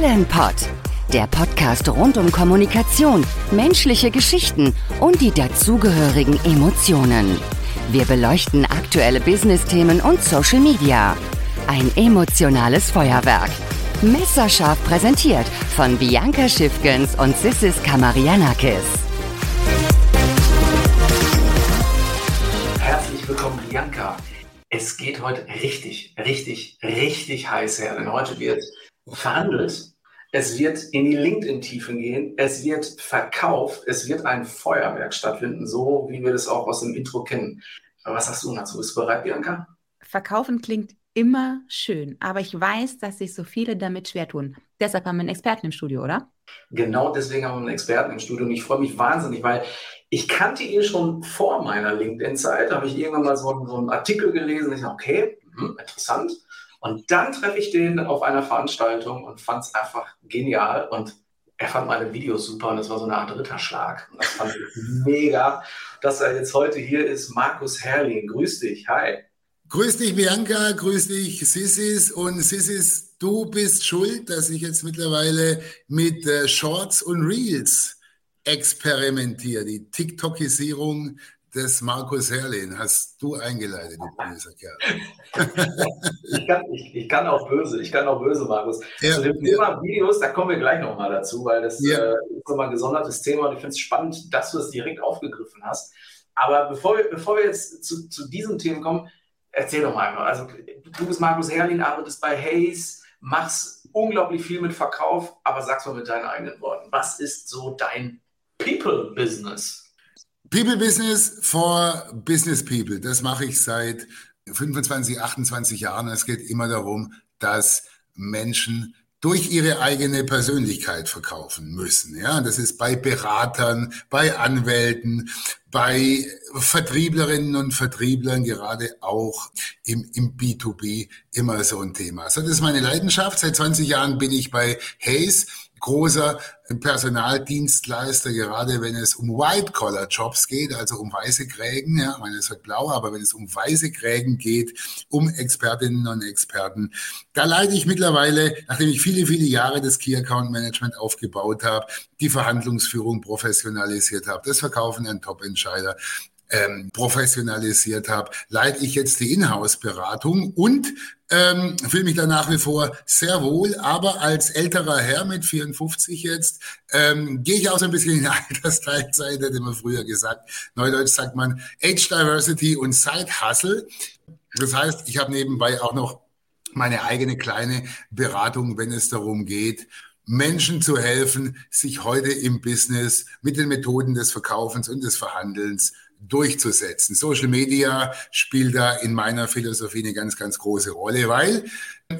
Talentpod, der Podcast rund um Kommunikation, menschliche Geschichten und die dazugehörigen Emotionen. Wir beleuchten aktuelle Business-Themen und Social Media. Ein emotionales Feuerwerk. Messerscharf präsentiert von Bianca Schiffgens und Sissis Kamarianakis. Herzlich willkommen, Bianca. Es geht heute richtig, richtig, richtig heiß her, denn heute wird verhandelt, es wird in die LinkedIn-Tiefen gehen, es wird verkauft, es wird ein Feuerwerk stattfinden, so wie wir das auch aus dem Intro kennen. Was hast du dazu? Bist du bereit, Bianca? Verkaufen klingt immer schön, aber ich weiß, dass sich so viele damit schwer tun. Deshalb haben wir einen Experten im Studio, oder? Genau deswegen haben wir einen Experten im Studio und ich freue mich wahnsinnig, weil ich kannte ihn schon vor meiner LinkedIn-Zeit. Da habe ich irgendwann mal so, so einen Artikel gelesen. Ich dachte, okay, hm, interessant. Und dann treffe ich den auf einer Veranstaltung und fand es einfach genial. Und er fand meine Videos super und es war so eine Art Ritterschlag. Und das fand ich mega, dass er jetzt heute hier ist. Markus Herrling, grüß dich. Hi. Grüß dich, Bianca, grüß dich, Sissis. Und Sissis, du bist schuld, dass ich jetzt mittlerweile mit äh, Shorts und Reels experimentiere. Die TikTokisierung des Markus Herrlin hast du eingeleitet, böser Kerl. ich, kann, ich, ich, kann auch böse, ich kann auch böse, Markus. Ja, Zu dem Thema ja. Videos, da kommen wir gleich nochmal dazu, weil das ja. äh, ist nochmal ein gesondertes Thema und ich finde es spannend, dass du es direkt aufgegriffen hast. Aber bevor wir, bevor wir jetzt zu, zu diesem Thema kommen, Erzähl doch mal einfach. Also, du bist Markus Herrlin, arbeitest bei Hayes, machst unglaublich viel mit Verkauf, aber sag's mal mit deinen eigenen Worten. Was ist so dein People-Business? People Business for Business People. Das mache ich seit 25, 28 Jahren. Es geht immer darum, dass Menschen durch ihre eigene Persönlichkeit verkaufen müssen. Ja, das ist bei Beratern, bei Anwälten, bei Vertrieblerinnen und Vertrieblern, gerade auch im, im B2B immer so ein Thema. So, das ist meine Leidenschaft. Seit 20 Jahren bin ich bei Hayes großer Personaldienstleister, gerade wenn es um White-Collar-Jobs geht, also um weiße Krägen, ja, meine, es wird blau, aber wenn es um weiße Krägen geht, um Expertinnen und Experten, da leite ich mittlerweile, nachdem ich viele, viele Jahre das Key Account Management aufgebaut habe, die Verhandlungsführung professionalisiert habe, das Verkaufen an Top-Entscheider, ähm, professionalisiert habe, leite ich jetzt die Inhouse-Beratung und ähm, fühle mich da nach wie vor sehr wohl, aber als älterer Herr mit 54 jetzt ähm, gehe ich auch so ein bisschen in Altersteilzeit, hätte man früher gesagt. Neudeutsch sagt man Age Diversity und Side Hustle. Das heißt, ich habe nebenbei auch noch meine eigene kleine Beratung, wenn es darum geht, Menschen zu helfen, sich heute im Business mit den Methoden des Verkaufens und des Verhandelns durchzusetzen. Social Media spielt da in meiner Philosophie eine ganz, ganz große Rolle, weil,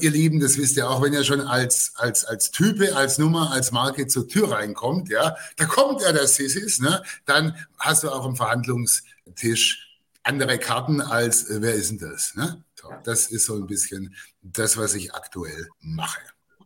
ihr Lieben, das wisst ihr auch, wenn ihr schon als, als, als Type, als Nummer, als Marke zur Tür reinkommt, ja, da kommt ja das Sissis, ne, dann hast du auch am Verhandlungstisch andere Karten als, äh, wer ist denn das, ne? So, das ist so ein bisschen das, was ich aktuell mache.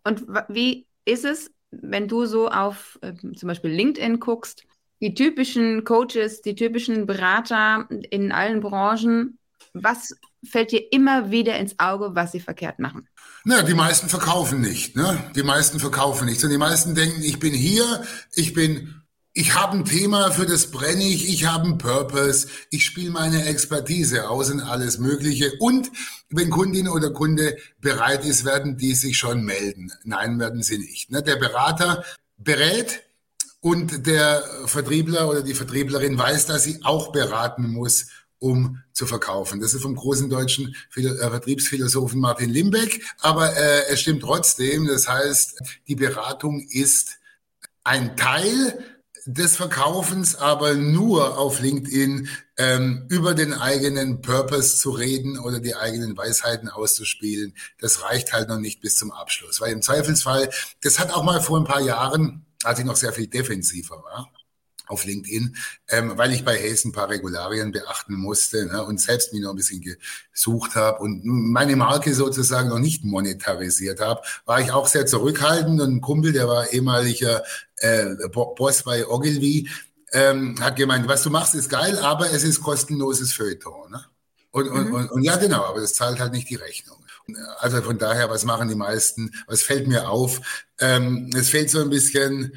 Und wie ist es, wenn du so auf äh, zum Beispiel LinkedIn guckst, die typischen Coaches, die typischen Berater in allen Branchen, was fällt dir immer wieder ins Auge, was sie verkehrt machen? Na, die meisten verkaufen nicht. Ne? Die meisten verkaufen nicht. Und die meisten denken, ich bin hier, ich bin, ich habe ein Thema, für das brenne ich, ich habe einen Purpose, ich spiele meine Expertise aus und alles Mögliche. Und wenn Kundin oder Kunde bereit ist, werden die sich schon melden. Nein, werden sie nicht. Ne? Der Berater berät, und der Vertriebler oder die Vertrieblerin weiß, dass sie auch beraten muss, um zu verkaufen. Das ist vom großen deutschen äh, Vertriebsphilosophen Martin Limbeck, aber äh, es stimmt trotzdem. Das heißt, die Beratung ist ein Teil des Verkaufens, aber nur auf LinkedIn ähm, über den eigenen Purpose zu reden oder die eigenen Weisheiten auszuspielen, das reicht halt noch nicht bis zum Abschluss. Weil im Zweifelsfall, das hat auch mal vor ein paar Jahren als ich noch sehr viel defensiver war auf LinkedIn, ähm, weil ich bei Hayes ein paar Regularien beachten musste ne, und selbst mich noch ein bisschen gesucht habe und meine Marke sozusagen noch nicht monetarisiert habe, war ich auch sehr zurückhaltend und ein Kumpel, der war ehemaliger äh, Boss bei Ogilvy, ähm, hat gemeint, was du machst, ist geil, aber es ist kostenloses Feuilleton. Ne? Und, und, mhm. und, und ja, genau, aber das zahlt halt nicht die Rechnung. Also von daher, was machen die meisten? Was fällt mir auf? Ähm, es fehlt so ein bisschen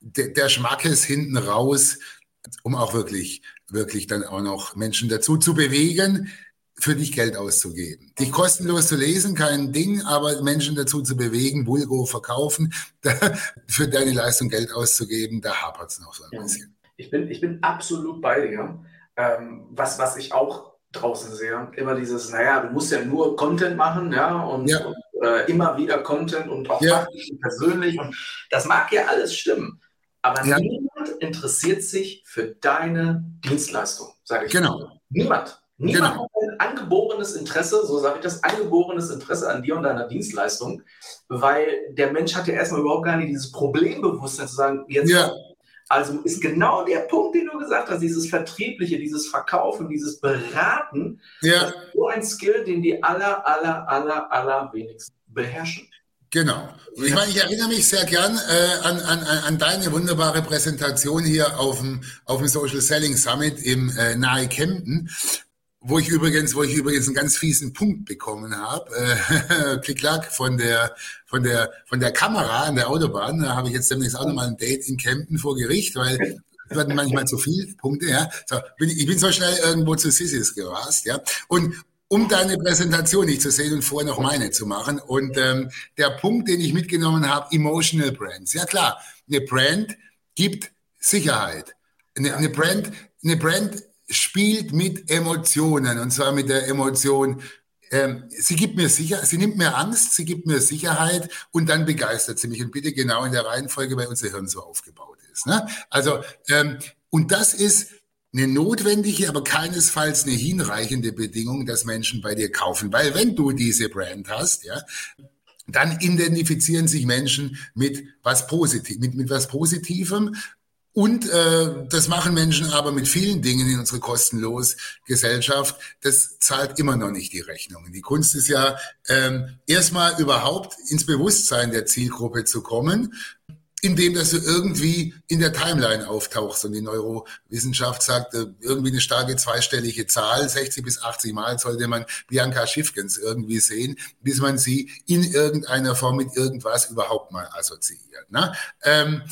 der, der Schmackes hinten raus, um auch wirklich, wirklich dann auch noch Menschen dazu zu bewegen, für dich Geld auszugeben. Dich kostenlos zu lesen, kein Ding, aber Menschen dazu zu bewegen, Bulgo verkaufen, da, für deine Leistung Geld auszugeben, da hapert es noch so ein bisschen. Ich bin, ich bin absolut bei dir. Ähm, was, was ich auch draußen sehe, immer dieses, naja, du musst ja nur Content machen, ja, und, ja. und äh, immer wieder Content und auch ja. persönlich. Und das mag ja alles stimmen. Aber ja. niemand interessiert sich für deine Dienstleistung, sage ich. Genau. Mal. Niemand. Niemand genau. hat ein angeborenes Interesse, so sage ich das, angeborenes Interesse an dir und deiner Dienstleistung, weil der Mensch hat ja erstmal überhaupt gar nicht dieses Problembewusstsein zu sagen, jetzt ja. Also ist genau der Punkt, den du gesagt hast, dieses Vertriebliche, dieses Verkaufen, dieses Beraten, ja. so ein Skill, den die aller, aller, aller, aller wenigsten beherrschen. Genau. Ich meine, ich erinnere mich sehr gern äh, an, an, an deine wunderbare Präsentation hier auf dem, auf dem Social Selling Summit im äh, nahe Kempten, wo ich übrigens, wo ich übrigens einen ganz fiesen Punkt bekommen habe, äh, Klick-Klack von der, von der, von der Kamera an der Autobahn. Da habe ich jetzt demnächst auch nochmal ein Date in Kempten vor Gericht, weil es werden manchmal zu viele Punkte, ja. So, bin, ich bin so schnell irgendwo zu Sissis gerast, ja. Und um deine Präsentation nicht zu sehen und vorher noch meine zu machen. Und ähm, der Punkt, den ich mitgenommen habe, Emotional Brands. Ja klar, eine Brand gibt Sicherheit. Eine, eine Brand, eine Brand spielt mit Emotionen und zwar mit der Emotion, ähm, sie gibt mir sicher, sie nimmt mir Angst, sie gibt mir Sicherheit und dann begeistert sie mich und bitte genau in der Reihenfolge, weil unser Hirn so aufgebaut ist. Ne? Also ähm, und das ist eine notwendige, aber keinesfalls eine hinreichende Bedingung, dass Menschen bei dir kaufen, weil wenn du diese Brand hast, ja, dann identifizieren sich Menschen mit was positiv, mit, mit was Positivem und äh, das machen Menschen aber mit vielen Dingen in unsere kostenlos Gesellschaft. Das zahlt immer noch nicht die Rechnungen. Die Kunst ist ja ähm, erstmal überhaupt ins Bewusstsein der Zielgruppe zu kommen, indem dass du irgendwie in der Timeline auftauchst. Und die Neurowissenschaft sagt, äh, irgendwie eine starke zweistellige Zahl, 60 bis 80 Mal sollte man Bianca Schiffgens irgendwie sehen, bis man sie in irgendeiner Form mit irgendwas überhaupt mal assoziiert. Ne? Ähm,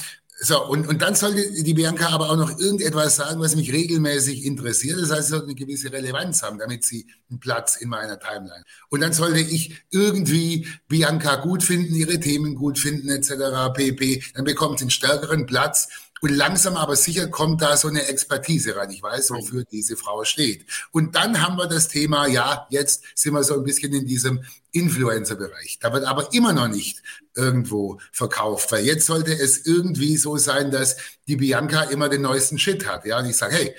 so, und, und dann sollte die Bianca aber auch noch irgendetwas sagen, was mich regelmäßig interessiert. Das heißt, sie sollte eine gewisse Relevanz haben, damit sie einen Platz in meiner Timeline. Und dann sollte ich irgendwie Bianca gut finden, ihre Themen gut finden, etc. pp. Dann bekommt sie einen stärkeren Platz und langsam aber sicher kommt da so eine Expertise rein. Ich weiß, wofür diese Frau steht. Und dann haben wir das Thema, ja, jetzt sind wir so ein bisschen in diesem Influencer-Bereich. Da wird aber immer noch nicht irgendwo verkauft, weil jetzt sollte es irgendwie so sein, dass die Bianca immer den neuesten Shit hat. Ja, und ich sage, hey,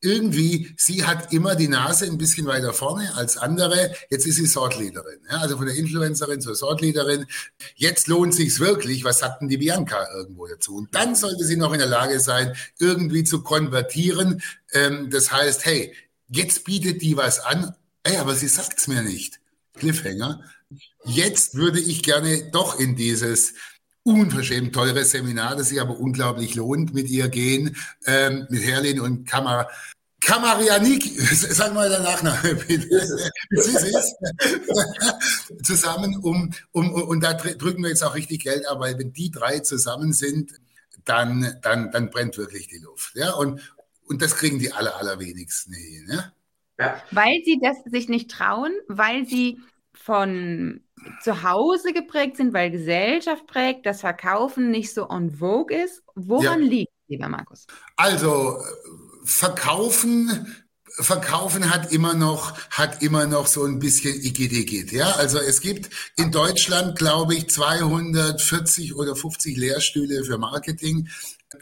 irgendwie, sie hat immer die Nase ein bisschen weiter vorne als andere. Jetzt ist sie Sortleaderin. Ja, also von der Influencerin zur Sortleaderin. Jetzt lohnt sich's wirklich. Was sagt denn die Bianca irgendwo dazu? Und dann sollte sie noch in der Lage sein, irgendwie zu konvertieren. Ähm, das heißt, hey, jetzt bietet die was an. Ey, aber sie sagt's mir nicht. Cliffhanger. Jetzt würde ich gerne doch in dieses unverschämt teures Seminar, das sich aber unglaublich lohnt, mit ihr gehen, ähm, mit Herlin und Kammer. Kamarianik, sagen wir der Nachname bitte. zusammen, um, um, und da drücken wir jetzt auch richtig Geld ab, weil wenn die drei zusammen sind, dann, dann, dann brennt wirklich die Luft. Ja? Und, und das kriegen die aller, allerwenigsten hin. Ja? Ja. Weil sie das sich nicht trauen, weil sie von zu Hause geprägt sind, weil Gesellschaft prägt, das Verkaufen nicht so on vogue ist. Woran ja. liegt, lieber Markus? Also, Verkaufen Verkaufen hat immer noch, hat immer noch so ein bisschen Igidigit, ja. Also es gibt in Deutschland, glaube ich, 240 oder 50 Lehrstühle für Marketing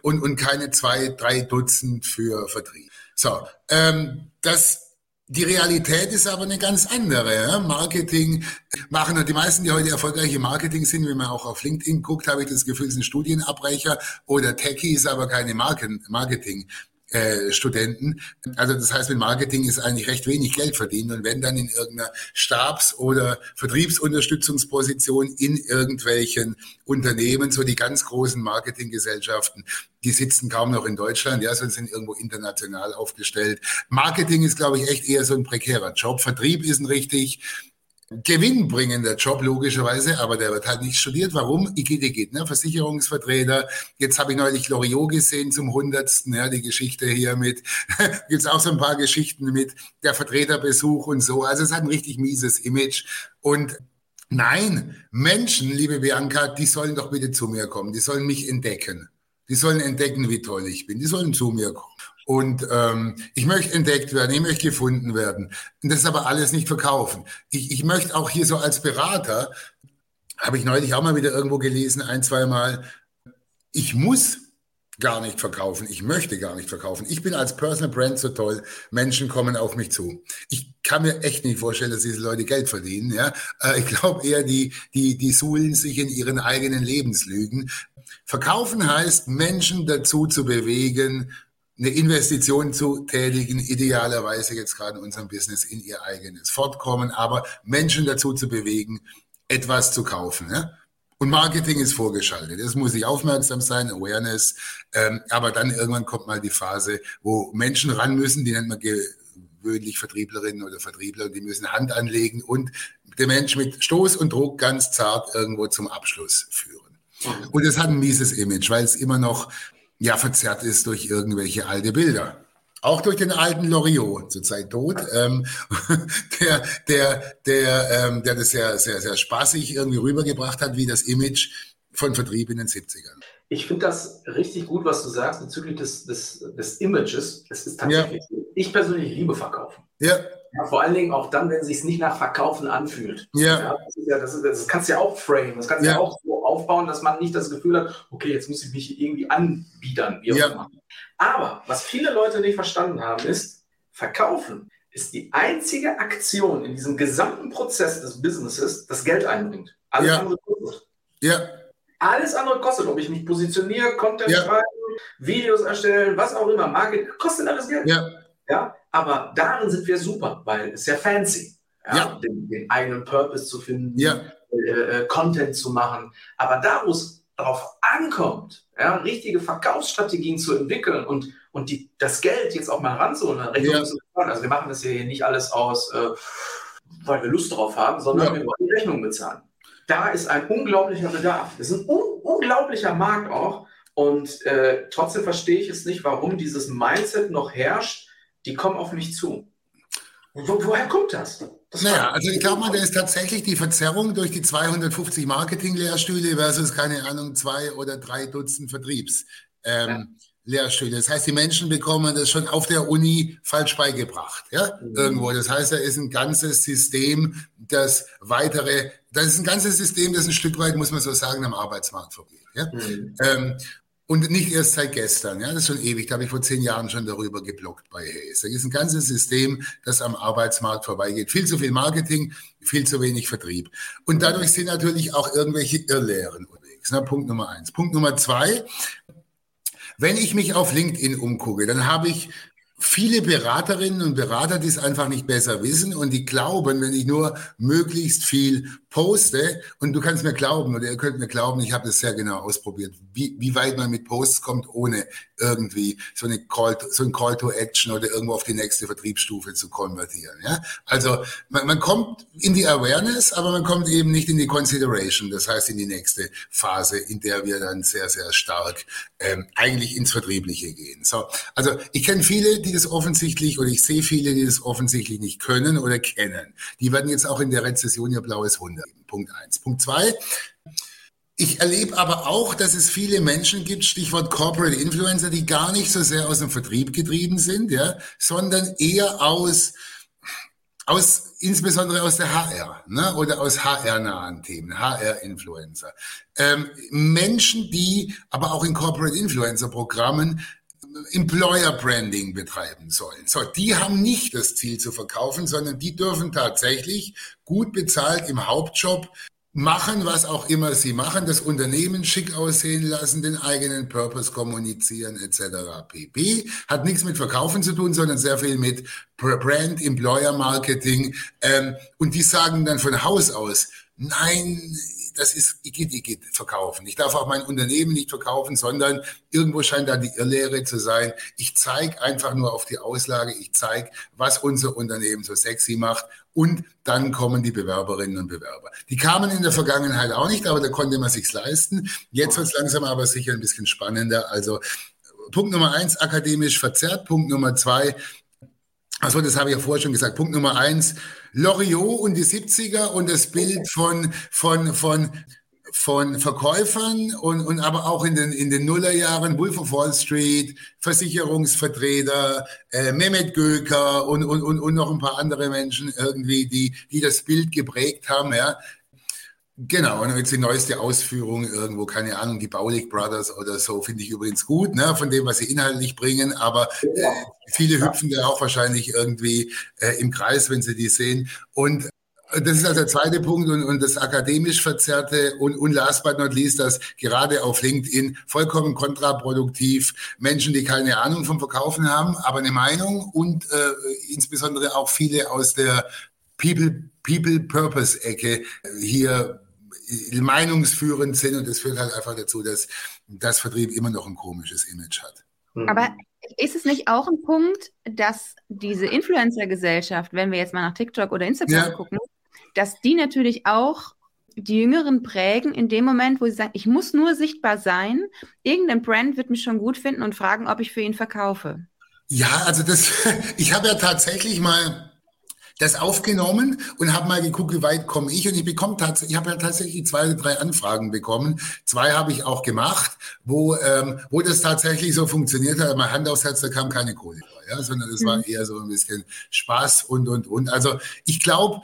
und, und keine zwei, drei Dutzend für Vertrieb. So, ähm, das die Realität ist aber eine ganz andere. Ja? Marketing machen und die meisten, die heute erfolgreiche Marketing sind, wenn man auch auf LinkedIn guckt, habe ich das Gefühl, sind Studienabbrecher oder Techies, aber keine Marken, Marketing. Äh, Studenten. Also das heißt, mit Marketing ist eigentlich recht wenig Geld verdient und wenn dann in irgendeiner Stabs- oder Vertriebsunterstützungsposition in irgendwelchen Unternehmen, so die ganz großen Marketinggesellschaften, die sitzen kaum noch in Deutschland, ja, sondern sind irgendwo international aufgestellt. Marketing ist, glaube ich, echt eher so ein prekärer Job. Vertrieb ist ein richtig gewinnbringender Job, logischerweise, aber der wird halt nicht studiert. Warum? Igitt, Igitt, ne? Versicherungsvertreter. Jetzt habe ich neulich Loriot gesehen zum hundertsten, ja, die Geschichte hier mit, gibt's auch so ein paar Geschichten mit der Vertreterbesuch und so. Also es hat ein richtig mieses Image. Und nein, Menschen, liebe Bianca, die sollen doch bitte zu mir kommen. Die sollen mich entdecken. Die sollen entdecken, wie toll ich bin. Die sollen zu mir kommen. Und ähm, ich möchte entdeckt werden, ich möchte gefunden werden. Und das ist aber alles nicht verkaufen. Ich, ich möchte auch hier so als Berater, habe ich neulich auch mal wieder irgendwo gelesen, ein, zwei Mal, ich muss gar nicht verkaufen. Ich möchte gar nicht verkaufen. Ich bin als Personal Brand so toll. Menschen kommen auf mich zu. Ich kann mir echt nicht vorstellen, dass diese Leute Geld verdienen. Ja, äh, ich glaube eher, die die die suhlen sich in ihren eigenen Lebenslügen. Verkaufen heißt Menschen dazu zu bewegen, eine Investition zu tätigen, idealerweise jetzt gerade in unserem Business in ihr eigenes Fortkommen, aber Menschen dazu zu bewegen, etwas zu kaufen. Ne? Und Marketing ist vorgeschaltet. Es muss ich aufmerksam sein, Awareness. Ähm, aber dann irgendwann kommt mal die Phase, wo Menschen ran müssen, die nennt man gewöhnlich Vertrieblerinnen oder Vertriebler, und die müssen Hand anlegen und den Mensch mit Stoß und Druck ganz zart irgendwo zum Abschluss führen. Und es hat ein mieses Image, weil es immer noch ja verzerrt ist durch irgendwelche alte Bilder. Auch durch den alten Loriot, zurzeit tot, ähm, der, der, der, ähm, der das sehr, sehr, sehr spaßig irgendwie rübergebracht hat, wie das Image von Vertrieb in den 70ern. Ich finde das richtig gut, was du sagst bezüglich des, des, des Images. Es ist tatsächlich, ja. ich persönlich liebe Verkaufen. Ja. Ja, vor allen Dingen auch dann, wenn es sich nicht nach Verkaufen anfühlt. Ja. ja, das, ist ja das, ist, das, kannst du ja auch frame, das kannst du ja. ja. auch so aufbauen, dass man nicht das Gefühl hat, okay, jetzt muss ich mich irgendwie anbiedern, wie auch ja. immer. Aber was viele Leute nicht verstanden haben, ist, Verkaufen ist die einzige Aktion in diesem gesamten Prozess des Businesses, das Geld einbringt. Alles ja. andere kostet. Ja. Alles andere kostet, ob ich mich positioniere, Content schreiben, Videos erstellen, was auch immer, Marketing, kostet alles Geld. Ja. Ja, aber darin sind wir super, weil es sehr fancy. Ja, ja. Den, den, eigenen Purpose zu finden, ja. Äh, äh Content zu machen. Aber da, wo es darauf ankommt, ja, richtige Verkaufsstrategien zu entwickeln und, und die, das Geld jetzt auch mal ranzuholen, ja. also wir machen das hier nicht alles aus, äh, weil wir Lust drauf haben, sondern wir wollen die Rechnung bezahlen. Da ist ein unglaublicher Bedarf. Das ist ein un unglaublicher Markt auch. Und äh, trotzdem verstehe ich es nicht, warum dieses Mindset noch herrscht, die kommen auf mich zu. Wo, woher kommt das? Naja, also ich glaube mal, da ist tatsächlich die Verzerrung durch die 250 Marketing-Lehrstühle versus, keine Ahnung, zwei oder drei Dutzend Vertriebs. Ähm, ja. Das heißt, die Menschen bekommen das schon auf der Uni falsch beigebracht, ja, mhm. irgendwo. Das heißt, da ist ein ganzes System, das weitere, das ist ein ganzes System, das ein Stück weit, muss man so sagen, am Arbeitsmarkt vorgeht. Ja? Mhm. Ähm, und nicht erst seit gestern, ja, das ist schon ewig, da habe ich vor zehn Jahren schon darüber geblockt bei Hayes. Da ist ein ganzes System, das am Arbeitsmarkt vorbeigeht. Viel zu viel Marketing, viel zu wenig Vertrieb. Und dadurch sind natürlich auch irgendwelche Irrlehren unterwegs. Ne? Punkt Nummer eins. Punkt Nummer zwei, wenn ich mich auf LinkedIn umgucke, dann habe ich viele Beraterinnen und Berater, die es einfach nicht besser wissen und die glauben, wenn ich nur möglichst viel poste, und du kannst mir glauben, oder ihr könnt mir glauben, ich habe das sehr genau ausprobiert, wie, wie weit man mit Posts kommt, ohne irgendwie so, eine Call, so ein Call to Action oder irgendwo auf die nächste Vertriebsstufe zu konvertieren. Ja? Also man, man kommt in die Awareness, aber man kommt eben nicht in die Consideration, das heißt in die nächste Phase, in der wir dann sehr, sehr stark ähm, eigentlich ins Vertriebliche gehen. So, also ich kenne viele, die das offensichtlich, oder ich sehe viele, die das offensichtlich nicht können oder kennen. Die werden jetzt auch in der Rezession ihr blaues Wunder Punkt eins. Punkt zwei. Ich erlebe aber auch, dass es viele Menschen gibt, Stichwort Corporate Influencer, die gar nicht so sehr aus dem Vertrieb getrieben sind, ja, sondern eher aus, aus, insbesondere aus der HR, ne, oder aus HR-nahen Themen, HR-Influencer. Ähm, Menschen, die aber auch in Corporate Influencer-Programmen Employer Branding betreiben sollen. So, die haben nicht das Ziel zu verkaufen, sondern die dürfen tatsächlich gut bezahlt im Hauptjob machen, was auch immer sie machen, das Unternehmen schick aussehen lassen, den eigenen Purpose kommunizieren etc. pp. Hat nichts mit Verkaufen zu tun, sondern sehr viel mit Brand, Employer Marketing. Ähm, und die sagen dann von Haus aus, nein, das ist Igitt verkaufen. Ich darf auch mein Unternehmen nicht verkaufen, sondern irgendwo scheint da die Irrlehre zu sein. Ich zeige einfach nur auf die Auslage, ich zeige, was unser Unternehmen so sexy macht und dann kommen die Bewerberinnen und Bewerber. Die kamen in der Vergangenheit auch nicht, aber da konnte man sich's leisten. Jetzt wird es langsam aber sicher ein bisschen spannender. Also Punkt Nummer eins, akademisch verzerrt. Punkt Nummer zwei, also das habe ich ja vorher schon gesagt. Punkt Nummer eins, Loriot und die 70er und das Bild von, von, von, von Verkäufern und, und aber auch in den, in den Nullerjahren, Wolf of Wall Street, Versicherungsvertreter, äh, Mehmet Göker und, und, und, und noch ein paar andere Menschen irgendwie, die, die das Bild geprägt haben, ja. Genau, und jetzt die neueste Ausführung irgendwo, keine Ahnung, die Baulig Brothers oder so, finde ich übrigens gut, ne, von dem, was sie inhaltlich bringen, aber äh, viele hüpfen da auch wahrscheinlich irgendwie äh, im Kreis, wenn sie die sehen. Und äh, das ist also der zweite Punkt und, und das akademisch Verzerrte und, und last but not least, das gerade auf LinkedIn vollkommen kontraproduktiv. Menschen, die keine Ahnung vom Verkaufen haben, aber eine Meinung und äh, insbesondere auch viele aus der People, People Purpose Ecke hier meinungsführend sind und das führt halt einfach dazu, dass das Vertrieb immer noch ein komisches Image hat. Mhm. Aber ist es nicht auch ein Punkt, dass diese Influencer-Gesellschaft, wenn wir jetzt mal nach TikTok oder Instagram ja. gucken, dass die natürlich auch die Jüngeren prägen in dem Moment, wo sie sagen, ich muss nur sichtbar sein, irgendein Brand wird mich schon gut finden und fragen, ob ich für ihn verkaufe. Ja, also das, ich habe ja tatsächlich mal das aufgenommen und habe mal geguckt, wie weit komme ich. Und ich bekomme tatsächlich, ich habe ja tatsächlich zwei oder drei Anfragen bekommen. Zwei habe ich auch gemacht, wo, ähm, wo das tatsächlich so funktioniert hat. Mein Hand aufs Herz, da kam keine Kohle bei, ja, sondern das mhm. war eher so ein bisschen Spaß und, und, und. Also ich glaube,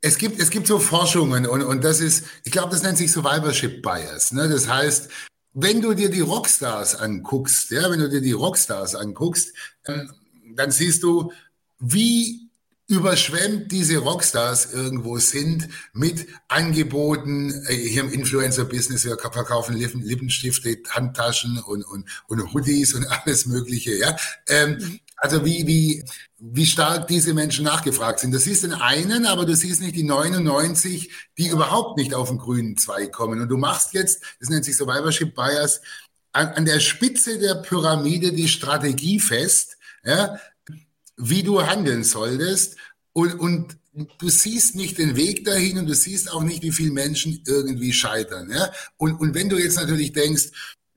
es gibt, es gibt so Forschungen und, und das ist, ich glaube, das nennt sich Survivorship Bias. Ne? Das heißt, wenn du dir die Rockstars anguckst, ja, wenn du dir die Rockstars anguckst, ähm, dann siehst du, wie überschwemmt diese Rockstars irgendwo sind mit Angeboten, äh, hier im Influencer-Business, wir verkaufen Lippen, Lippenstifte, Handtaschen und, und, und Hoodies und alles Mögliche, ja. Ähm, also wie, wie, wie stark diese Menschen nachgefragt sind. Das siehst den einen, aber du siehst nicht die 99, die überhaupt nicht auf den grünen Zweig kommen. Und du machst jetzt, das nennt sich Survivorship Bias, an, an der Spitze der Pyramide die Strategie fest, ja, wie du handeln solltest. Und, und du siehst nicht den Weg dahin und du siehst auch nicht, wie viele Menschen irgendwie scheitern. Ja? Und, und wenn du jetzt natürlich denkst,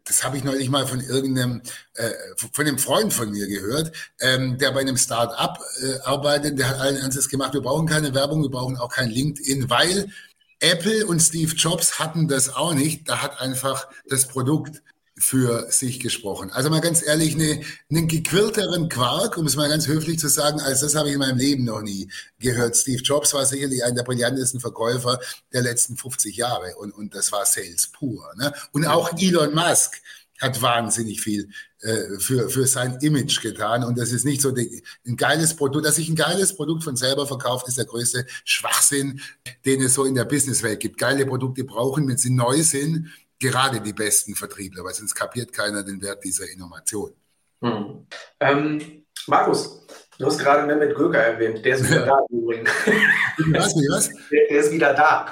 das habe ich neulich mal von irgendeinem, äh, von einem Freund von mir gehört, ähm, der bei einem Start-up äh, arbeitet, der hat allen Ernstes gemacht, wir brauchen keine Werbung, wir brauchen auch kein LinkedIn, weil Apple und Steve Jobs hatten das auch nicht. Da hat einfach das Produkt für sich gesprochen. Also mal ganz ehrlich, eine, einen gequirlteren Quark, um es mal ganz höflich zu sagen, als das habe ich in meinem Leben noch nie gehört. Steve Jobs war sicherlich einer der brillantesten Verkäufer der letzten 50 Jahre und, und das war Sales pur. Ne? Und auch Elon Musk hat wahnsinnig viel äh, für, für sein Image getan. Und das ist nicht so die, ein geiles Produkt. Dass sich ein geiles Produkt von selber verkauft, ist der größte Schwachsinn, den es so in der Businesswelt gibt. Geile Produkte brauchen, wenn sie neu sind, gerade die besten Vertriebler, weil sonst kapiert keiner den Wert dieser Innovation. Hm. Ähm, Markus, du hast gerade Mehmet Göker erwähnt, der ist wieder da übrigens. Was, was? Der, der, ist wieder da.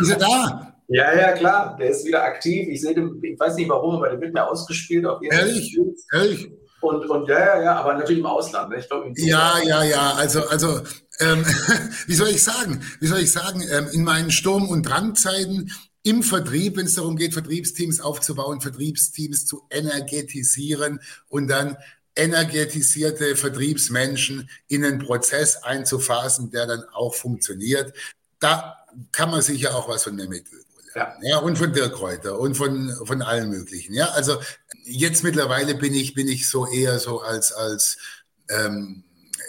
Ist er da? Ja, ja, klar, der ist wieder aktiv. Ich sehe den, ich weiß nicht warum, aber der wird mehr ausgespielt auf jeden Ehrlich? Ehrlich? Und, und ja, ja, ja, aber natürlich im Ausland. Ne? Ich glaub, im ja, ja, ja, also, also ähm, wie soll ich sagen? Wie soll ich sagen? Ähm, in meinen Sturm- und Drangzeiten im Vertrieb, wenn es darum geht, Vertriebsteams aufzubauen, Vertriebsteams zu energetisieren und dann energetisierte Vertriebsmenschen in einen Prozess einzuphasen, der dann auch funktioniert. Da kann man sicher auch was von mir mitnehmen. Ja. ja, und von Dirk Kräuter und von, von allen möglichen. Ja, also jetzt mittlerweile bin ich, bin ich so eher so als, als ähm,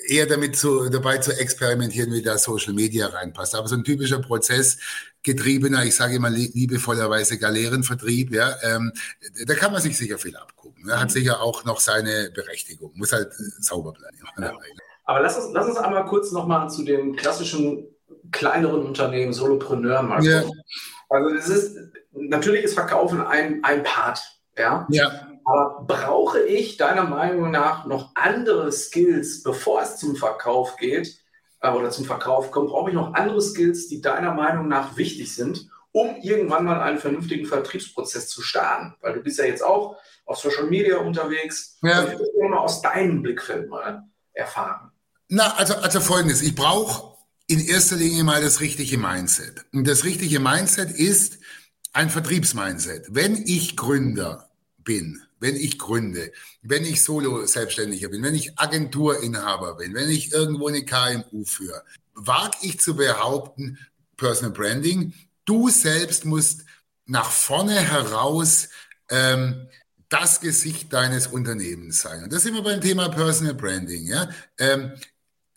eher damit zu, dabei zu experimentieren, wie da Social Media reinpasst. Aber so ein typischer Prozess, getriebener, ich sage immer liebevollerweise Galeerenvertrieb, ja, ähm, da kann man sich sicher viel abgucken. Er hat mhm. sicher auch noch seine Berechtigung, muss halt sauber bleiben. Ja. Aber lass uns, lass uns einmal kurz nochmal zu den klassischen kleineren Unternehmen, Solopreneuren mal ja. Also es ist, natürlich ist Verkaufen ein, ein Part, ja. Ja. Aber brauche ich deiner Meinung nach noch andere Skills, bevor es zum Verkauf geht äh, oder zum Verkauf kommt, brauche ich noch andere Skills, die deiner Meinung nach wichtig sind, um irgendwann mal einen vernünftigen Vertriebsprozess zu starten? Weil du bist ja jetzt auch auf Social Media unterwegs. Ja. Ich würde mal aus deinem Blickfeld mal erfahren. Na, also, also folgendes. Ich brauche in erster Linie mal das richtige Mindset. Und das richtige Mindset ist ein Vertriebsmindset. Wenn ich Gründer bin, wenn ich gründe, wenn ich Solo-Selbstständiger bin, wenn ich Agenturinhaber bin, wenn ich irgendwo eine KMU führe, wage ich zu behaupten, Personal Branding, du selbst musst nach vorne heraus ähm, das Gesicht deines Unternehmens sein. Und das sind wir beim Thema Personal Branding. Ja? Ähm,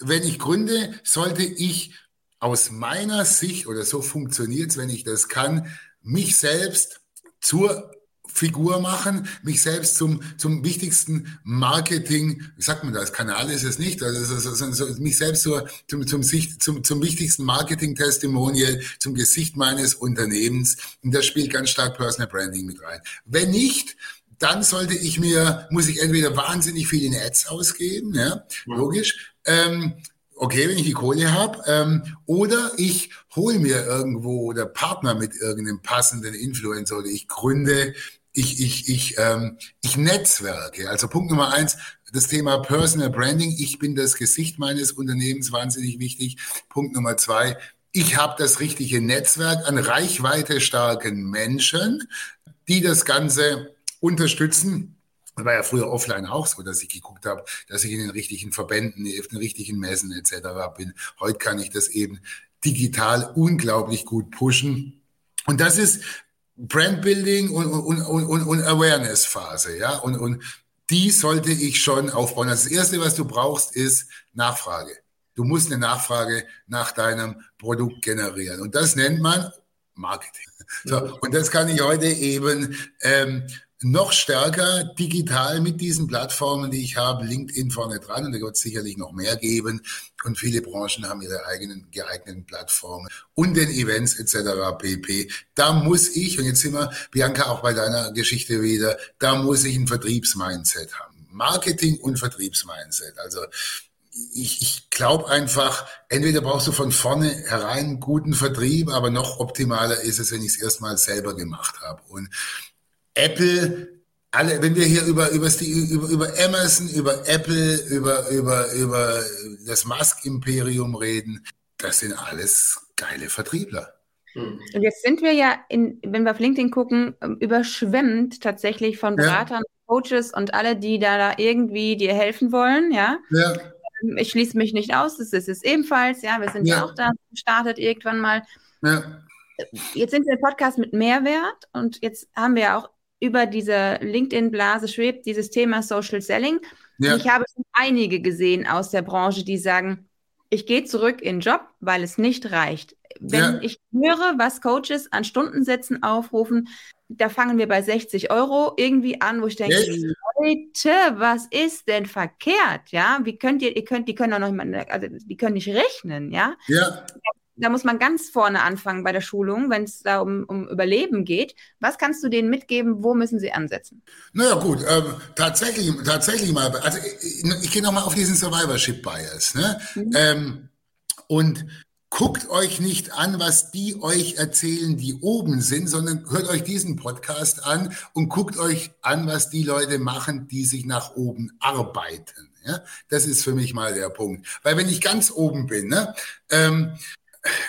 wenn ich gründe, sollte ich aus meiner Sicht, oder so funktioniert es, wenn ich das kann, mich selbst zur Figur machen, mich selbst zum, zum wichtigsten Marketing, wie sagt man das, Kanal ist es nicht, also, also, mich selbst zur, zum, zum, zum, zum wichtigsten Marketing-Testimonial, zum Gesicht meines Unternehmens. Und das spielt ganz stark Personal Branding mit rein. Wenn nicht, dann sollte ich mir, muss ich entweder wahnsinnig viel in Ads ausgeben, ja, logisch, ähm, okay, wenn ich die Kohle habe, ähm, oder ich hole mir irgendwo oder Partner mit irgendeinem passenden Influencer oder ich gründe, ich, ich, ich, ähm, ich netzwerke. Also Punkt Nummer eins, das Thema Personal Branding. Ich bin das Gesicht meines Unternehmens, wahnsinnig wichtig. Punkt Nummer zwei, ich habe das richtige Netzwerk an reichweite starken Menschen, die das Ganze unterstützen. Das war ja früher offline auch so, dass ich geguckt habe, dass ich in den richtigen Verbänden, auf den richtigen Messen etc. bin. Heute kann ich das eben digital unglaublich gut pushen. Und das ist Brandbuilding und, und, und, und Awareness-Phase, ja. Und, und die sollte ich schon aufbauen. Das Erste, was du brauchst, ist Nachfrage. Du musst eine Nachfrage nach deinem Produkt generieren. Und das nennt man Marketing. So, und das kann ich heute eben ähm, noch stärker digital mit diesen Plattformen, die ich habe, LinkedIn vorne dran und da wird es sicherlich noch mehr geben und viele Branchen haben ihre eigenen geeigneten Plattformen und den Events etc. pp. Da muss ich, und jetzt sind wir, Bianca, auch bei deiner Geschichte wieder, da muss ich ein Vertriebsmindset haben. Marketing und Vertriebsmindset. Also ich, ich glaube einfach, entweder brauchst du von vorne herein guten Vertrieb, aber noch optimaler ist es, wenn ich es erstmal selber gemacht habe. Und Apple, alle, wenn wir hier über, über, über, über Amazon, über Apple, über, über, über das Musk-Imperium reden, das sind alles geile Vertriebler. Hm. Und jetzt sind wir ja, in, wenn wir auf LinkedIn gucken, überschwemmt tatsächlich von Beratern, ja. Coaches und alle, die da, da irgendwie dir helfen wollen, ja. ja. Ähm, ich schließe mich nicht aus, das ist es ebenfalls, ja. Wir sind ja, ja auch da gestartet irgendwann mal. Ja. Jetzt sind wir im Podcast mit Mehrwert und jetzt haben wir ja auch über diese LinkedIn-Blase schwebt dieses Thema Social Selling. Ja. Ich habe schon einige gesehen aus der Branche, die sagen, ich gehe zurück in den Job, weil es nicht reicht. Wenn ja. ich höre, was Coaches an Stundensätzen aufrufen, da fangen wir bei 60 Euro irgendwie an, wo ich denke, Echt? Leute, was ist denn verkehrt? Ja, wie könnt ihr, ihr könnt, die können doch noch nicht, also die können nicht rechnen, ja? Ja da muss man ganz vorne anfangen bei der Schulung, wenn es da um, um Überleben geht. Was kannst du denen mitgeben? Wo müssen sie ansetzen? Naja, gut, ähm, tatsächlich, tatsächlich mal, also ich, ich gehe nochmal auf diesen Survivorship Bias. Ne? Mhm. Ähm, und guckt euch nicht an, was die euch erzählen, die oben sind, sondern hört euch diesen Podcast an und guckt euch an, was die Leute machen, die sich nach oben arbeiten. Ja, das ist für mich mal der Punkt. Weil wenn ich ganz oben bin, ne, ähm,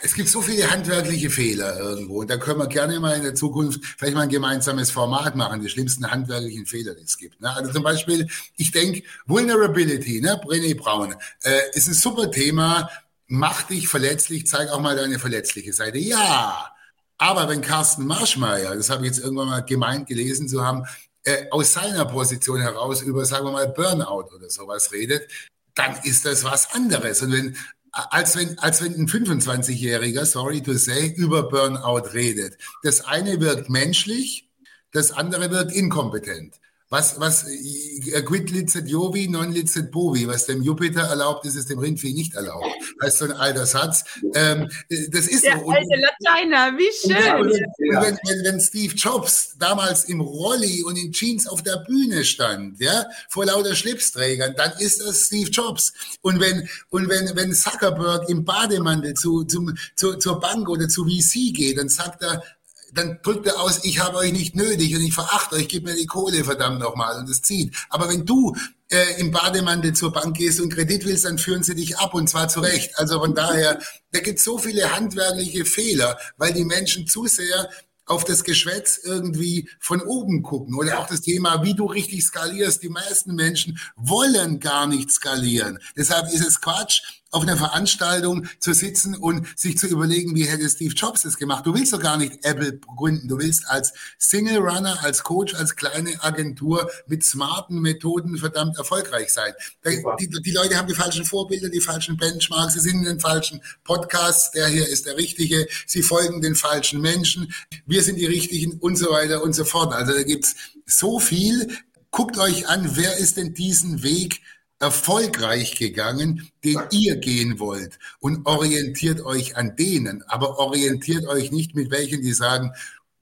es gibt so viele handwerkliche Fehler irgendwo. Da können wir gerne mal in der Zukunft vielleicht mal ein gemeinsames Format machen, die schlimmsten handwerklichen Fehler, die es gibt. Ne? Also zum Beispiel, ich denke, Vulnerability, ne? Brené Braun, äh, ist ein super Thema. Mach dich verletzlich, zeig auch mal deine verletzliche Seite. Ja, aber wenn Carsten Marschmeier, das habe ich jetzt irgendwann mal gemeint gelesen zu haben, äh, aus seiner Position heraus über, sagen wir mal, Burnout oder sowas redet, dann ist das was anderes. Und wenn als wenn, als wenn ein 25-Jähriger, sorry to say, über Burnout redet. Das eine wirkt menschlich, das andere wirkt inkompetent. Was, was, äh, quid licet Jovi, non licet Bovi. Was dem Jupiter erlaubt, ist es dem Rindvieh nicht erlaubt. Heißt so ein alter Satz. Ähm, das ist Der so. alte Lateiner, wie schön. Wenn, wenn, wenn Steve Jobs damals im Rolli und in Jeans auf der Bühne stand, ja, vor lauter Schlipsträgern, dann ist das Steve Jobs. Und wenn, und wenn, wenn Zuckerberg im Bademantel zu, zum, zu, zur Bank oder zu VC geht, dann sagt er, dann drückt er aus, ich habe euch nicht nötig und ich verachte euch, gib mir die Kohle, verdammt nochmal, und es zieht. Aber wenn du äh, im Bademantel zur Bank gehst und Kredit willst, dann führen sie dich ab und zwar zu Recht. Also von daher, da gibt es so viele handwerkliche Fehler, weil die Menschen zu sehr auf das Geschwätz irgendwie von oben gucken oder auch das Thema, wie du richtig skalierst. Die meisten Menschen wollen gar nicht skalieren. Deshalb ist es Quatsch, auf einer Veranstaltung zu sitzen und sich zu überlegen, wie hätte Steve Jobs das gemacht. Du willst doch gar nicht Apple gründen. Du willst als Single Runner, als Coach, als kleine Agentur mit smarten Methoden verdammt erfolgreich sein. Die, die, Leute haben die falschen Vorbilder, die falschen Benchmarks, sie sind in den falschen Podcasts. Der hier ist der richtige. Sie folgen den falschen Menschen. Wir sind die richtigen und so weiter und so fort. Also da gibt's so viel. Guckt euch an, wer ist denn diesen Weg erfolgreich gegangen, den ihr gehen wollt und orientiert euch an denen, aber orientiert euch nicht mit welchen, die sagen,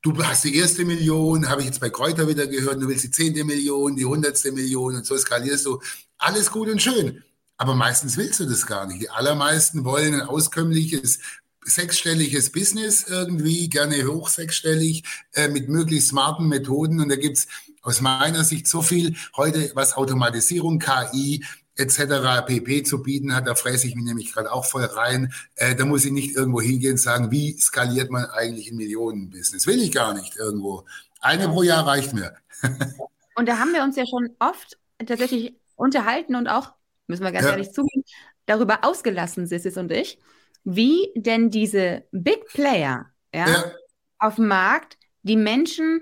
du hast die erste Million, habe ich jetzt bei Kräuter wieder gehört, du willst die zehnte Million, die hundertste Million und so skalierst du. Alles gut und schön. Aber meistens willst du das gar nicht. Die allermeisten wollen ein auskömmliches sechsstelliges Business irgendwie, gerne hoch sechsstellig, äh, mit möglichst smarten Methoden. Und da gibt's aus meiner Sicht so viel heute, was Automatisierung, KI etc. pp zu bieten hat. Da fräse ich mich nämlich gerade auch voll rein. Äh, da muss ich nicht irgendwo hingehen und sagen, wie skaliert man eigentlich ein Millionenbusiness? Will ich gar nicht irgendwo. Eine pro Jahr reicht mir. und da haben wir uns ja schon oft tatsächlich unterhalten und auch, müssen wir ganz ja. ehrlich zugeben, darüber ausgelassen, Sissis und ich, wie denn diese Big Player ja, ja. auf dem Markt die Menschen,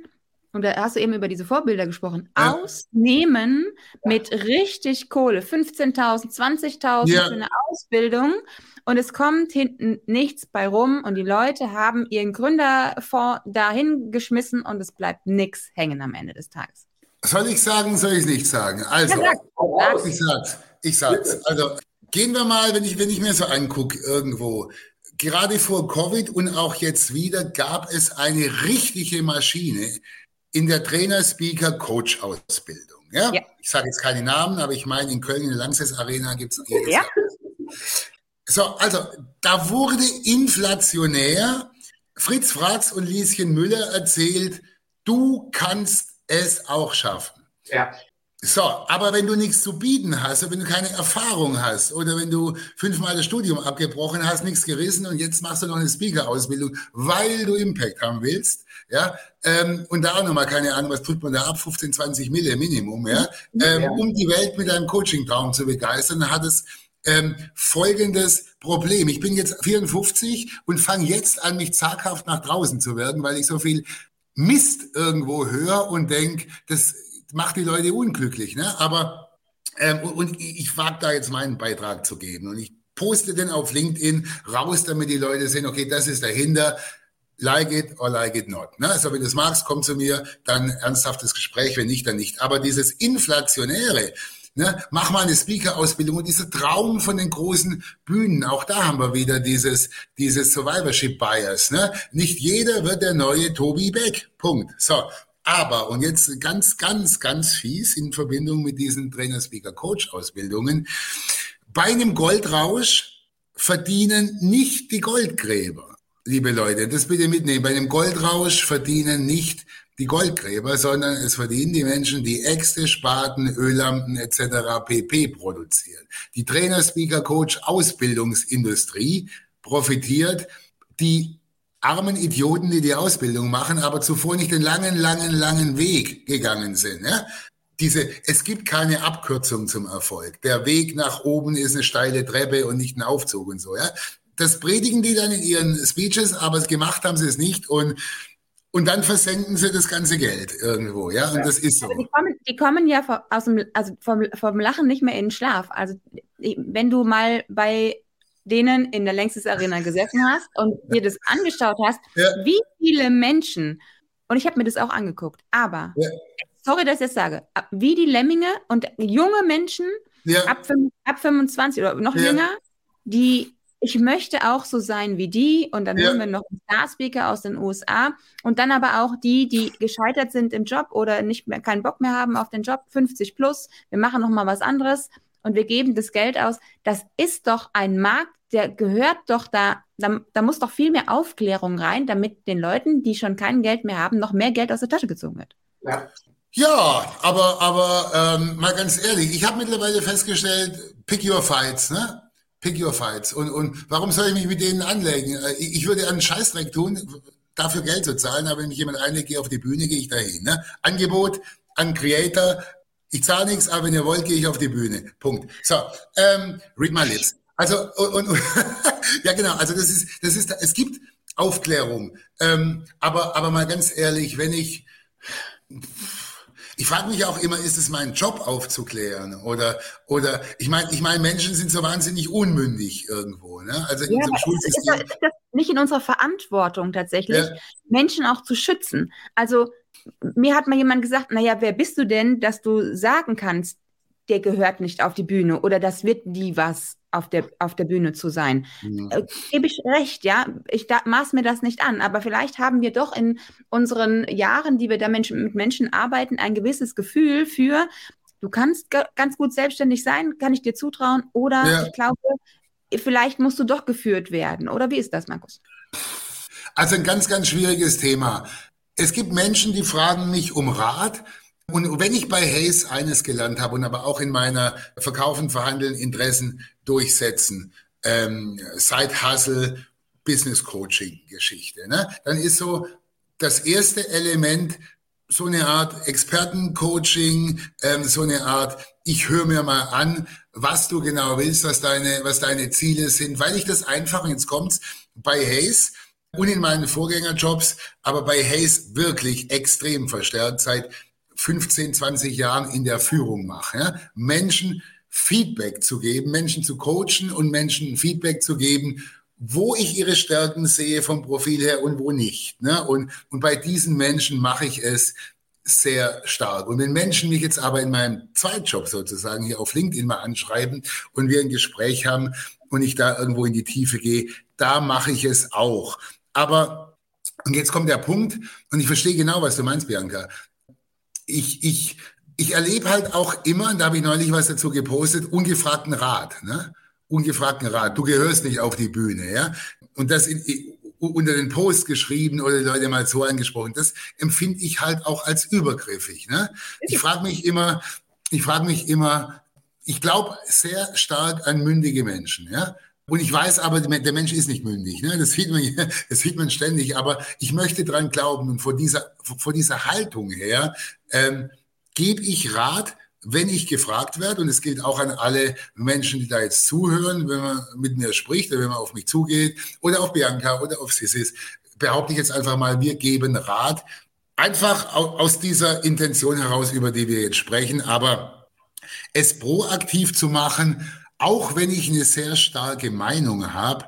und da hast du eben über diese Vorbilder gesprochen, ja. ausnehmen mit richtig Kohle, 15.000, 20.000 ja. für eine Ausbildung und es kommt hinten nichts bei rum und die Leute haben ihren Gründerfonds dahin geschmissen und es bleibt nichts hängen am Ende des Tages. Soll ich sagen, soll ich nicht sagen? Also, ja, sag. ich sag's, ich sag's. Also, Gehen wir mal, wenn ich, wenn ich mir so angucke, irgendwo. Gerade vor Covid und auch jetzt wieder gab es eine richtige Maschine in der Trainer-Speaker-Coach-Ausbildung. Ja? ja? Ich sage jetzt keine Namen, aber ich meine, in Köln in der Lanxess Arena gibt es jedes ja. Jahr. So, also da wurde inflationär Fritz Fratz und Lieschen Müller erzählt, du kannst es auch schaffen. Ja. So, aber wenn du nichts zu bieten hast, wenn du keine Erfahrung hast oder wenn du fünfmal das Studium abgebrochen hast, nichts gerissen und jetzt machst du noch eine Speaker-Ausbildung, weil du Impact haben willst, ja, ähm, und da auch nochmal, keine Ahnung, was tut man da ab, 15, 20 Mille Minimum, ja, ähm, um die Welt mit einem Coaching-Traum zu begeistern, hat es ähm, folgendes Problem. Ich bin jetzt 54 und fange jetzt an, mich zaghaft nach draußen zu werden, weil ich so viel Mist irgendwo höre und denke, das macht die Leute unglücklich. Ne? Aber ähm, und ich wage da jetzt meinen Beitrag zu geben. Und ich poste den auf LinkedIn raus, damit die Leute sehen, okay, das ist dahinter. Like it or like it not. Ne? Also wenn du es magst, komm zu mir, dann ernsthaftes Gespräch, wenn nicht, dann nicht. Aber dieses Inflationäre, Ne, mach mal eine Speaker-Ausbildung und dieser Traum von den großen Bühnen, auch da haben wir wieder dieses, dieses Survivorship-Bias. Ne? Nicht jeder wird der neue Tobi Beck. Punkt. So, aber, und jetzt ganz, ganz, ganz fies in Verbindung mit diesen Trainer, Speaker, Coach Ausbildungen, bei einem Goldrausch verdienen nicht die Goldgräber, liebe Leute, das bitte mitnehmen. Bei einem Goldrausch verdienen nicht die Goldgräber, sondern es verdienen die Menschen, die Äxte, Spaten, Öllampen etc. pp. produzieren. Die Trainer, Speaker, Coach Ausbildungsindustrie profitiert, die armen Idioten, die die Ausbildung machen, aber zuvor nicht den langen, langen, langen Weg gegangen sind. Ja? Diese, es gibt keine Abkürzung zum Erfolg. Der Weg nach oben ist eine steile Treppe und nicht ein Aufzug und so. Ja? Das predigen die dann in ihren Speeches, aber gemacht haben sie es nicht und und dann versenken sie das ganze Geld irgendwo, ja, und das ist so. Also die, kommen, die kommen ja aus dem, also vom, vom Lachen nicht mehr in den Schlaf. Also wenn du mal bei denen in der Längstes Arena gesessen hast und dir das angeschaut hast, ja. wie viele Menschen, und ich habe mir das auch angeguckt, aber ja. sorry, dass ich das sage, wie die Lemminge und junge Menschen ja. ab, ab 25 oder noch ja. jünger, die ich möchte auch so sein wie die und dann ja. haben wir noch einen Star-Speaker aus den USA und dann aber auch die, die gescheitert sind im Job oder nicht mehr keinen Bock mehr haben auf den Job, 50 plus, wir machen noch mal was anderes und wir geben das Geld aus. Das ist doch ein Markt, der gehört doch da, da, da muss doch viel mehr Aufklärung rein, damit den Leuten, die schon kein Geld mehr haben, noch mehr Geld aus der Tasche gezogen wird. Ja. Ja, aber, aber ähm, mal ganz ehrlich, ich habe mittlerweile festgestellt, pick your fights, ne? Pick your fights. Und, und warum soll ich mich mit denen anlegen? Äh, ich würde einen Scheißdreck tun, dafür Geld zu zahlen, aber wenn mich jemand einlegt, gehe auf die Bühne, gehe ich dahin. Ne? Angebot an Creator, ich zahle nichts, aber wenn ihr wollt, gehe ich auf die Bühne. Punkt. So, ähm, read my lips. Also, und, und ja genau, also das ist, das ist, es gibt Aufklärung. Ähm, aber, aber mal ganz ehrlich, wenn ich, ich frage mich auch immer, ist es mein Job aufzuklären? Oder, oder ich meine, ich meine, Menschen sind so wahnsinnig unmündig irgendwo. Ne? Also in ja, unserem Schulsystem. Ist, ist, das nicht in unserer Verantwortung tatsächlich, ja. Menschen auch zu schützen? Also mir hat mal jemand gesagt, naja, wer bist du denn, dass du sagen kannst, der gehört nicht auf die Bühne oder das wird nie was auf der, auf der Bühne zu sein. Mhm. Äh, Gebe ich recht, ja. Ich da, maß mir das nicht an, aber vielleicht haben wir doch in unseren Jahren, die wir da Menschen, mit Menschen arbeiten, ein gewisses Gefühl für, du kannst ganz gut selbstständig sein, kann ich dir zutrauen, oder ja. ich glaube, vielleicht musst du doch geführt werden. Oder wie ist das, Markus? Also ein ganz, ganz schwieriges Thema. Es gibt Menschen, die fragen mich um Rat. Und wenn ich bei Hayes eines gelernt habe und aber auch in meiner Verkaufen, Verhandeln, Interessen durchsetzen, ähm, Side Hustle, Business Coaching Geschichte, ne? dann ist so das erste Element so eine Art Expertencoaching, ähm, so eine Art, ich höre mir mal an, was du genau willst, was deine, was deine Ziele sind, weil ich das einfach, jetzt kommt's, bei Hayes und in meinen Vorgängerjobs, aber bei Hayes wirklich extrem verstärkt seit 15, 20 Jahren in der Führung mache. Ja? Menschen Feedback zu geben, Menschen zu coachen und Menschen Feedback zu geben, wo ich ihre Stärken sehe vom Profil her und wo nicht. Ne? Und, und bei diesen Menschen mache ich es sehr stark. Und wenn Menschen mich jetzt aber in meinem Zweitjob sozusagen hier auf LinkedIn mal anschreiben und wir ein Gespräch haben und ich da irgendwo in die Tiefe gehe, da mache ich es auch. Aber, und jetzt kommt der Punkt, und ich verstehe genau, was du meinst, Bianca. Ich, ich, ich erlebe halt auch immer, und da habe ich neulich was dazu gepostet, ungefragten Rat. Ne? Ungefragten Rat. Du gehörst nicht auf die Bühne. ja. Und das in, unter den Post geschrieben oder die Leute mal so angesprochen. Das empfinde ich halt auch als übergriffig. Ne? Ich frage mich immer, ich frage mich immer, ich glaube sehr stark an mündige Menschen. Ja? Und ich weiß aber, der Mensch ist nicht mündig. Ne? Das, sieht man, das sieht man ständig. Aber ich möchte dran glauben und vor dieser, vor dieser Haltung her ähm, gebe ich Rat, wenn ich gefragt werde. Und es gilt auch an alle Menschen, die da jetzt zuhören, wenn man mit mir spricht oder wenn man auf mich zugeht oder auf Bianca oder auf Sissis, behaupte ich jetzt einfach mal, wir geben Rat. Einfach aus dieser Intention heraus, über die wir jetzt sprechen. Aber es proaktiv zu machen, auch wenn ich eine sehr starke Meinung habe,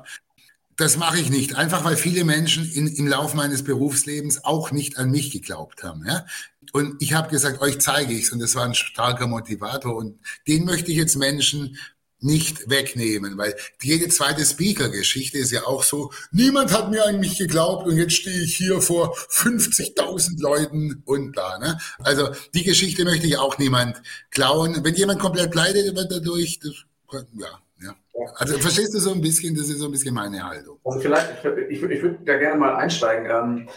das mache ich nicht, einfach weil viele Menschen in, im Laufe meines Berufslebens auch nicht an mich geglaubt haben. Ja? Und ich habe gesagt, euch zeige ich es und das war ein starker Motivator und den möchte ich jetzt Menschen nicht wegnehmen, weil jede zweite Speaker-Geschichte ist ja auch so, niemand hat mir an mich geglaubt und jetzt stehe ich hier vor 50.000 Leuten und da. Ne? Also die Geschichte möchte ich auch niemand klauen. Wenn jemand komplett leidet wird dadurch, das ja, ja. Also verstehst du so ein bisschen, das ist so ein bisschen meine Haltung. Also vielleicht, ich, ich würde da gerne mal einsteigen. Ähm,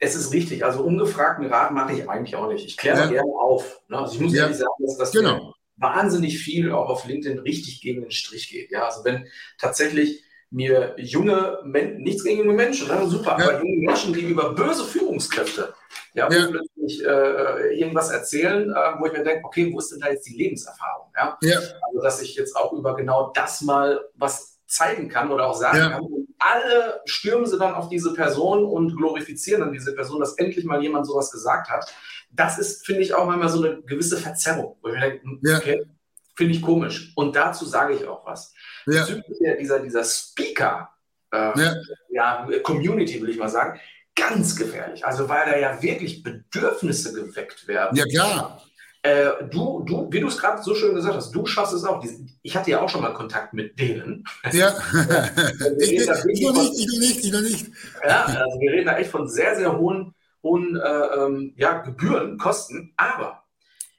es ist richtig, also ungefragten Rat mache ich eigentlich auch nicht. Ich kläre ja. gerne auf. Ne? Also ich muss ja. ehrlich sagen, dass das genau. wahnsinnig viel auch auf LinkedIn richtig gegen den Strich geht. Ja, also wenn tatsächlich mir junge Menschen, nichts gegen junge Menschen, ne? super, ja. aber junge Menschen gegenüber böse Führungskräfte, ja, ja. Plötzlich äh, irgendwas erzählen, äh, wo ich mir denke, okay, wo ist denn da jetzt die Lebenserfahrung? Ja? ja? Also, dass ich jetzt auch über genau das mal was zeigen kann oder auch sagen ja. kann. Und alle stürmen sie dann auf diese Person und glorifizieren dann diese Person, dass endlich mal jemand sowas gesagt hat. Das ist, finde ich, auch manchmal so eine gewisse Verzerrung, wo ich mir denke, hm, okay, finde ich komisch. Und dazu sage ich auch was ja. dieser, dieser Speaker, äh, ja. ja. Community, will ich mal sagen, ganz gefährlich. Also weil da ja wirklich Bedürfnisse geweckt werden. Ja, klar. Äh, du, du, wie du es gerade so schön gesagt hast, du schaffst es auch. Ich hatte ja auch schon mal Kontakt mit denen. Ja. ich, ich, ich, noch nicht, ich noch nicht, ich noch nicht. Ja, also wir reden da echt von sehr, sehr hohen, hohen äh, ähm, ja, Gebühren, Kosten. Aber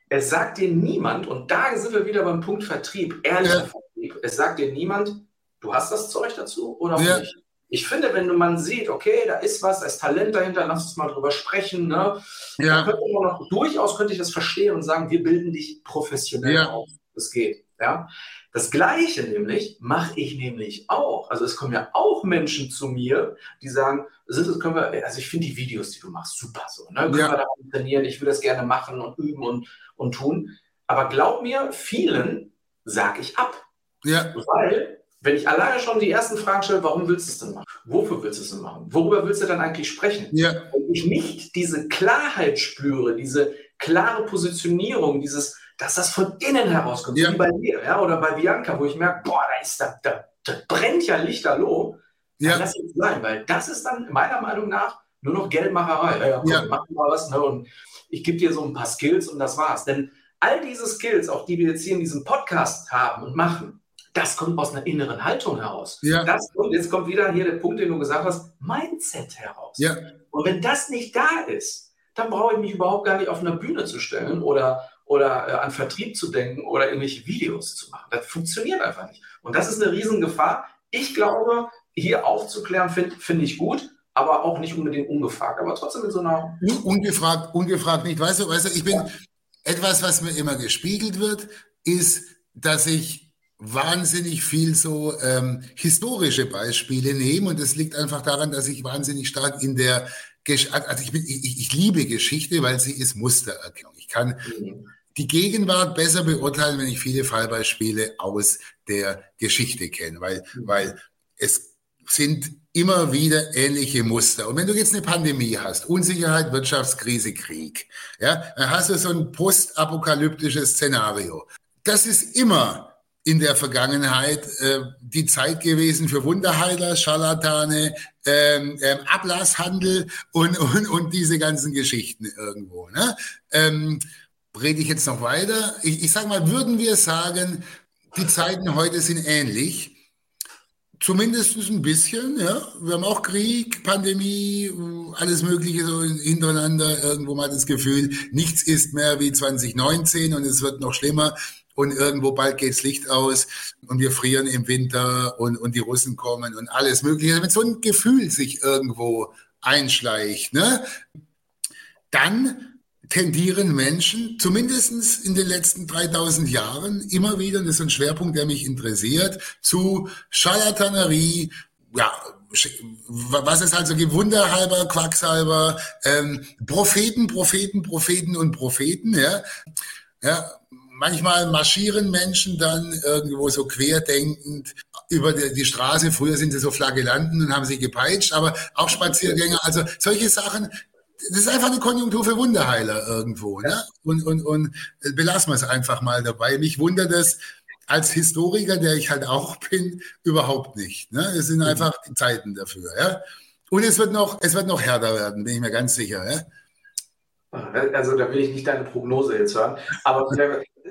es sagt dir niemand, und da sind wir wieder beim Punkt Vertrieb, ehrlicher ja. Vertrieb, es sagt dir niemand, du hast das Zeug dazu oder ja. nicht. Ich finde, wenn man sieht, okay, da ist was, da ist Talent dahinter, lass uns mal drüber sprechen. Ne? Ja. könnte man noch, durchaus könnte ich das verstehen und sagen, wir bilden dich professionell ja. auf. Das geht. Ja? Das Gleiche nämlich mache ich nämlich auch. Also es kommen ja auch Menschen zu mir, die sagen, das können wir, also ich finde die Videos, die du machst, super so. Ne? Können ja. wir da trainieren? Ich will das gerne machen und üben und, und tun. Aber glaub mir, vielen sage ich ab. Ja. Weil wenn ich alleine schon die ersten Fragen stelle, warum willst du es denn machen? Wofür willst du es denn machen? Worüber willst du dann eigentlich sprechen? Ja. Und ich nicht diese Klarheit spüre, diese klare Positionierung, dieses, dass das von innen herauskommt, ja. wie bei dir, ja, oder bei Bianca, wo ich merke, boah, da ist da, da, da brennt ja Lichterloh. Ja. Lass es sein, weil das ist dann meiner Meinung nach nur noch Geldmacherei. Ja, ja, komm, ja. mach mal was, ne, und ich gebe dir so ein paar Skills und das war's. Denn all diese Skills, auch die wir jetzt hier in diesem Podcast haben und machen, das kommt aus einer inneren Haltung heraus. Ja. Das, und jetzt kommt wieder hier der Punkt, den du gesagt hast, Mindset heraus. Ja. Und wenn das nicht da ist, dann brauche ich mich überhaupt gar nicht auf einer Bühne zu stellen oder, oder äh, an Vertrieb zu denken oder irgendwelche Videos zu machen. Das funktioniert einfach nicht. Und das ist eine Riesengefahr. Ich glaube, hier aufzuklären, finde find ich gut, aber auch nicht unbedingt ungefragt. Aber trotzdem in so einer. Ungefragt, ungefragt nicht. Weißt du, weißt du, ich bin etwas, was mir immer gespiegelt wird, ist, dass ich wahnsinnig viel so ähm, historische Beispiele nehmen und das liegt einfach daran, dass ich wahnsinnig stark in der Gesch also ich, bin, ich, ich liebe Geschichte, weil sie ist Mustererkennung. Ich kann mhm. die Gegenwart besser beurteilen, wenn ich viele Fallbeispiele aus der Geschichte kenne, weil, mhm. weil es sind immer wieder ähnliche Muster. Und wenn du jetzt eine Pandemie hast, Unsicherheit, Wirtschaftskrise, Krieg, ja, dann hast du so ein postapokalyptisches Szenario. Das ist immer in der Vergangenheit äh, die Zeit gewesen für Wunderheiler, Scharlatane, ähm, ähm, Ablasshandel und, und, und diese ganzen Geschichten irgendwo. Ne? Ähm, rede ich jetzt noch weiter? Ich, ich sage mal, würden wir sagen, die Zeiten heute sind ähnlich? Zumindest ein bisschen, ja. Wir haben auch Krieg, Pandemie, alles Mögliche so hintereinander. Irgendwo mal das Gefühl, nichts ist mehr wie 2019 und es wird noch schlimmer und irgendwo bald geht's Licht aus und wir frieren im Winter und, und die Russen kommen und alles Mögliche. Wenn so ein Gefühl sich irgendwo einschleicht, ne, dann tendieren Menschen, zumindest in den letzten 3000 Jahren, immer wieder, und das ist ein Schwerpunkt, der mich interessiert, zu Scharlatanerie, ja, was es also gibt, Wunderhalber, Quacksalber, ähm, Propheten, Propheten, Propheten und Propheten, ja, ja, manchmal marschieren Menschen dann irgendwo so querdenkend über die, Straße. Früher sind sie so Flagellanten und haben sie gepeitscht, aber auch Spaziergänger. Also solche Sachen, das ist einfach eine Konjunktur für Wunderheiler irgendwo. Ne? Und, und, und belassen wir es einfach mal dabei. Mich wundert es als Historiker, der ich halt auch bin, überhaupt nicht. Ne? Es sind mhm. einfach die Zeiten dafür. Ja? Und es wird noch, es wird noch härter werden, bin ich mir ganz sicher. Ja? Also da will ich nicht deine Prognose jetzt hören. Aber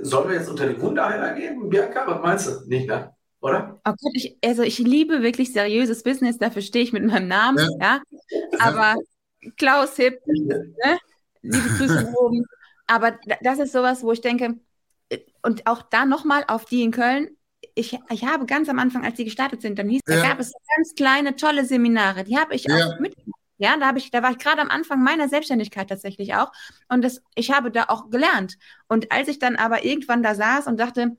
sollen wir jetzt unter die Wunderheiler geben, Bianca? Was meinst du? Nicht, ne? Oder? Oh Gott, ich, also ich liebe wirklich seriöses Business, dafür stehe ich mit meinem Namen, ja. ja? Aber Klaus Hipp, ne? liebe Grüße oben. Aber das ist sowas, wo ich denke, und auch da nochmal auf die in Köln, ich, ich habe ganz am Anfang, als die gestartet sind, dann hieß, ja. da gab es ganz kleine, tolle Seminare, die habe ich auch mitgemacht. Ja, da habe ich, da war ich gerade am Anfang meiner Selbstständigkeit tatsächlich auch. Und das, ich habe da auch gelernt. Und als ich dann aber irgendwann da saß und dachte,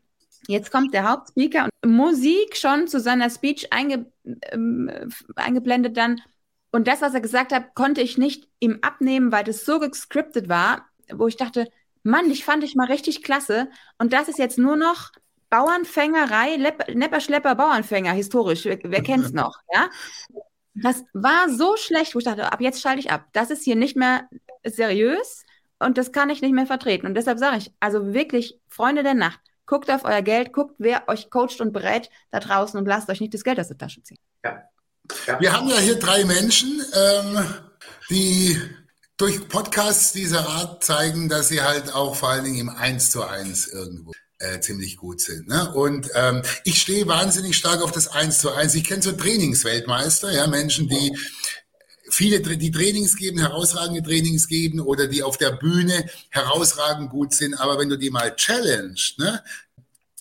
jetzt kommt der Hauptspeaker und Musik schon zu seiner Speech einge, ähm, eingeblendet dann. Und das, was er gesagt hat, konnte ich nicht ihm abnehmen, weil das so gescriptet war, wo ich dachte, Mann, ich fand ich mal richtig klasse. Und das ist jetzt nur noch Bauernfängerei, Nepperschlepper, Bauernfänger, historisch. Wer, wer kennt's noch? Ja? Das war so schlecht, wo ich dachte, ab jetzt schalte ich ab. Das ist hier nicht mehr seriös und das kann ich nicht mehr vertreten. Und deshalb sage ich, also wirklich, Freunde der Nacht, guckt auf euer Geld, guckt, wer euch coacht und berät da draußen und lasst euch nicht das Geld aus der Tasche ziehen. Ja. ja. Wir haben ja hier drei Menschen. Ähm, die durch Podcasts dieser Art zeigen, dass sie halt auch vor allen Dingen im Eins zu eins irgendwo äh, ziemlich gut sind. Ne? Und ähm, ich stehe wahnsinnig stark auf das Eins zu eins. Ich kenne so Trainingsweltmeister, ja, Menschen, die viele, die Trainings geben, herausragende Trainings geben oder die auf der Bühne herausragend gut sind. Aber wenn du die mal challenged, ne,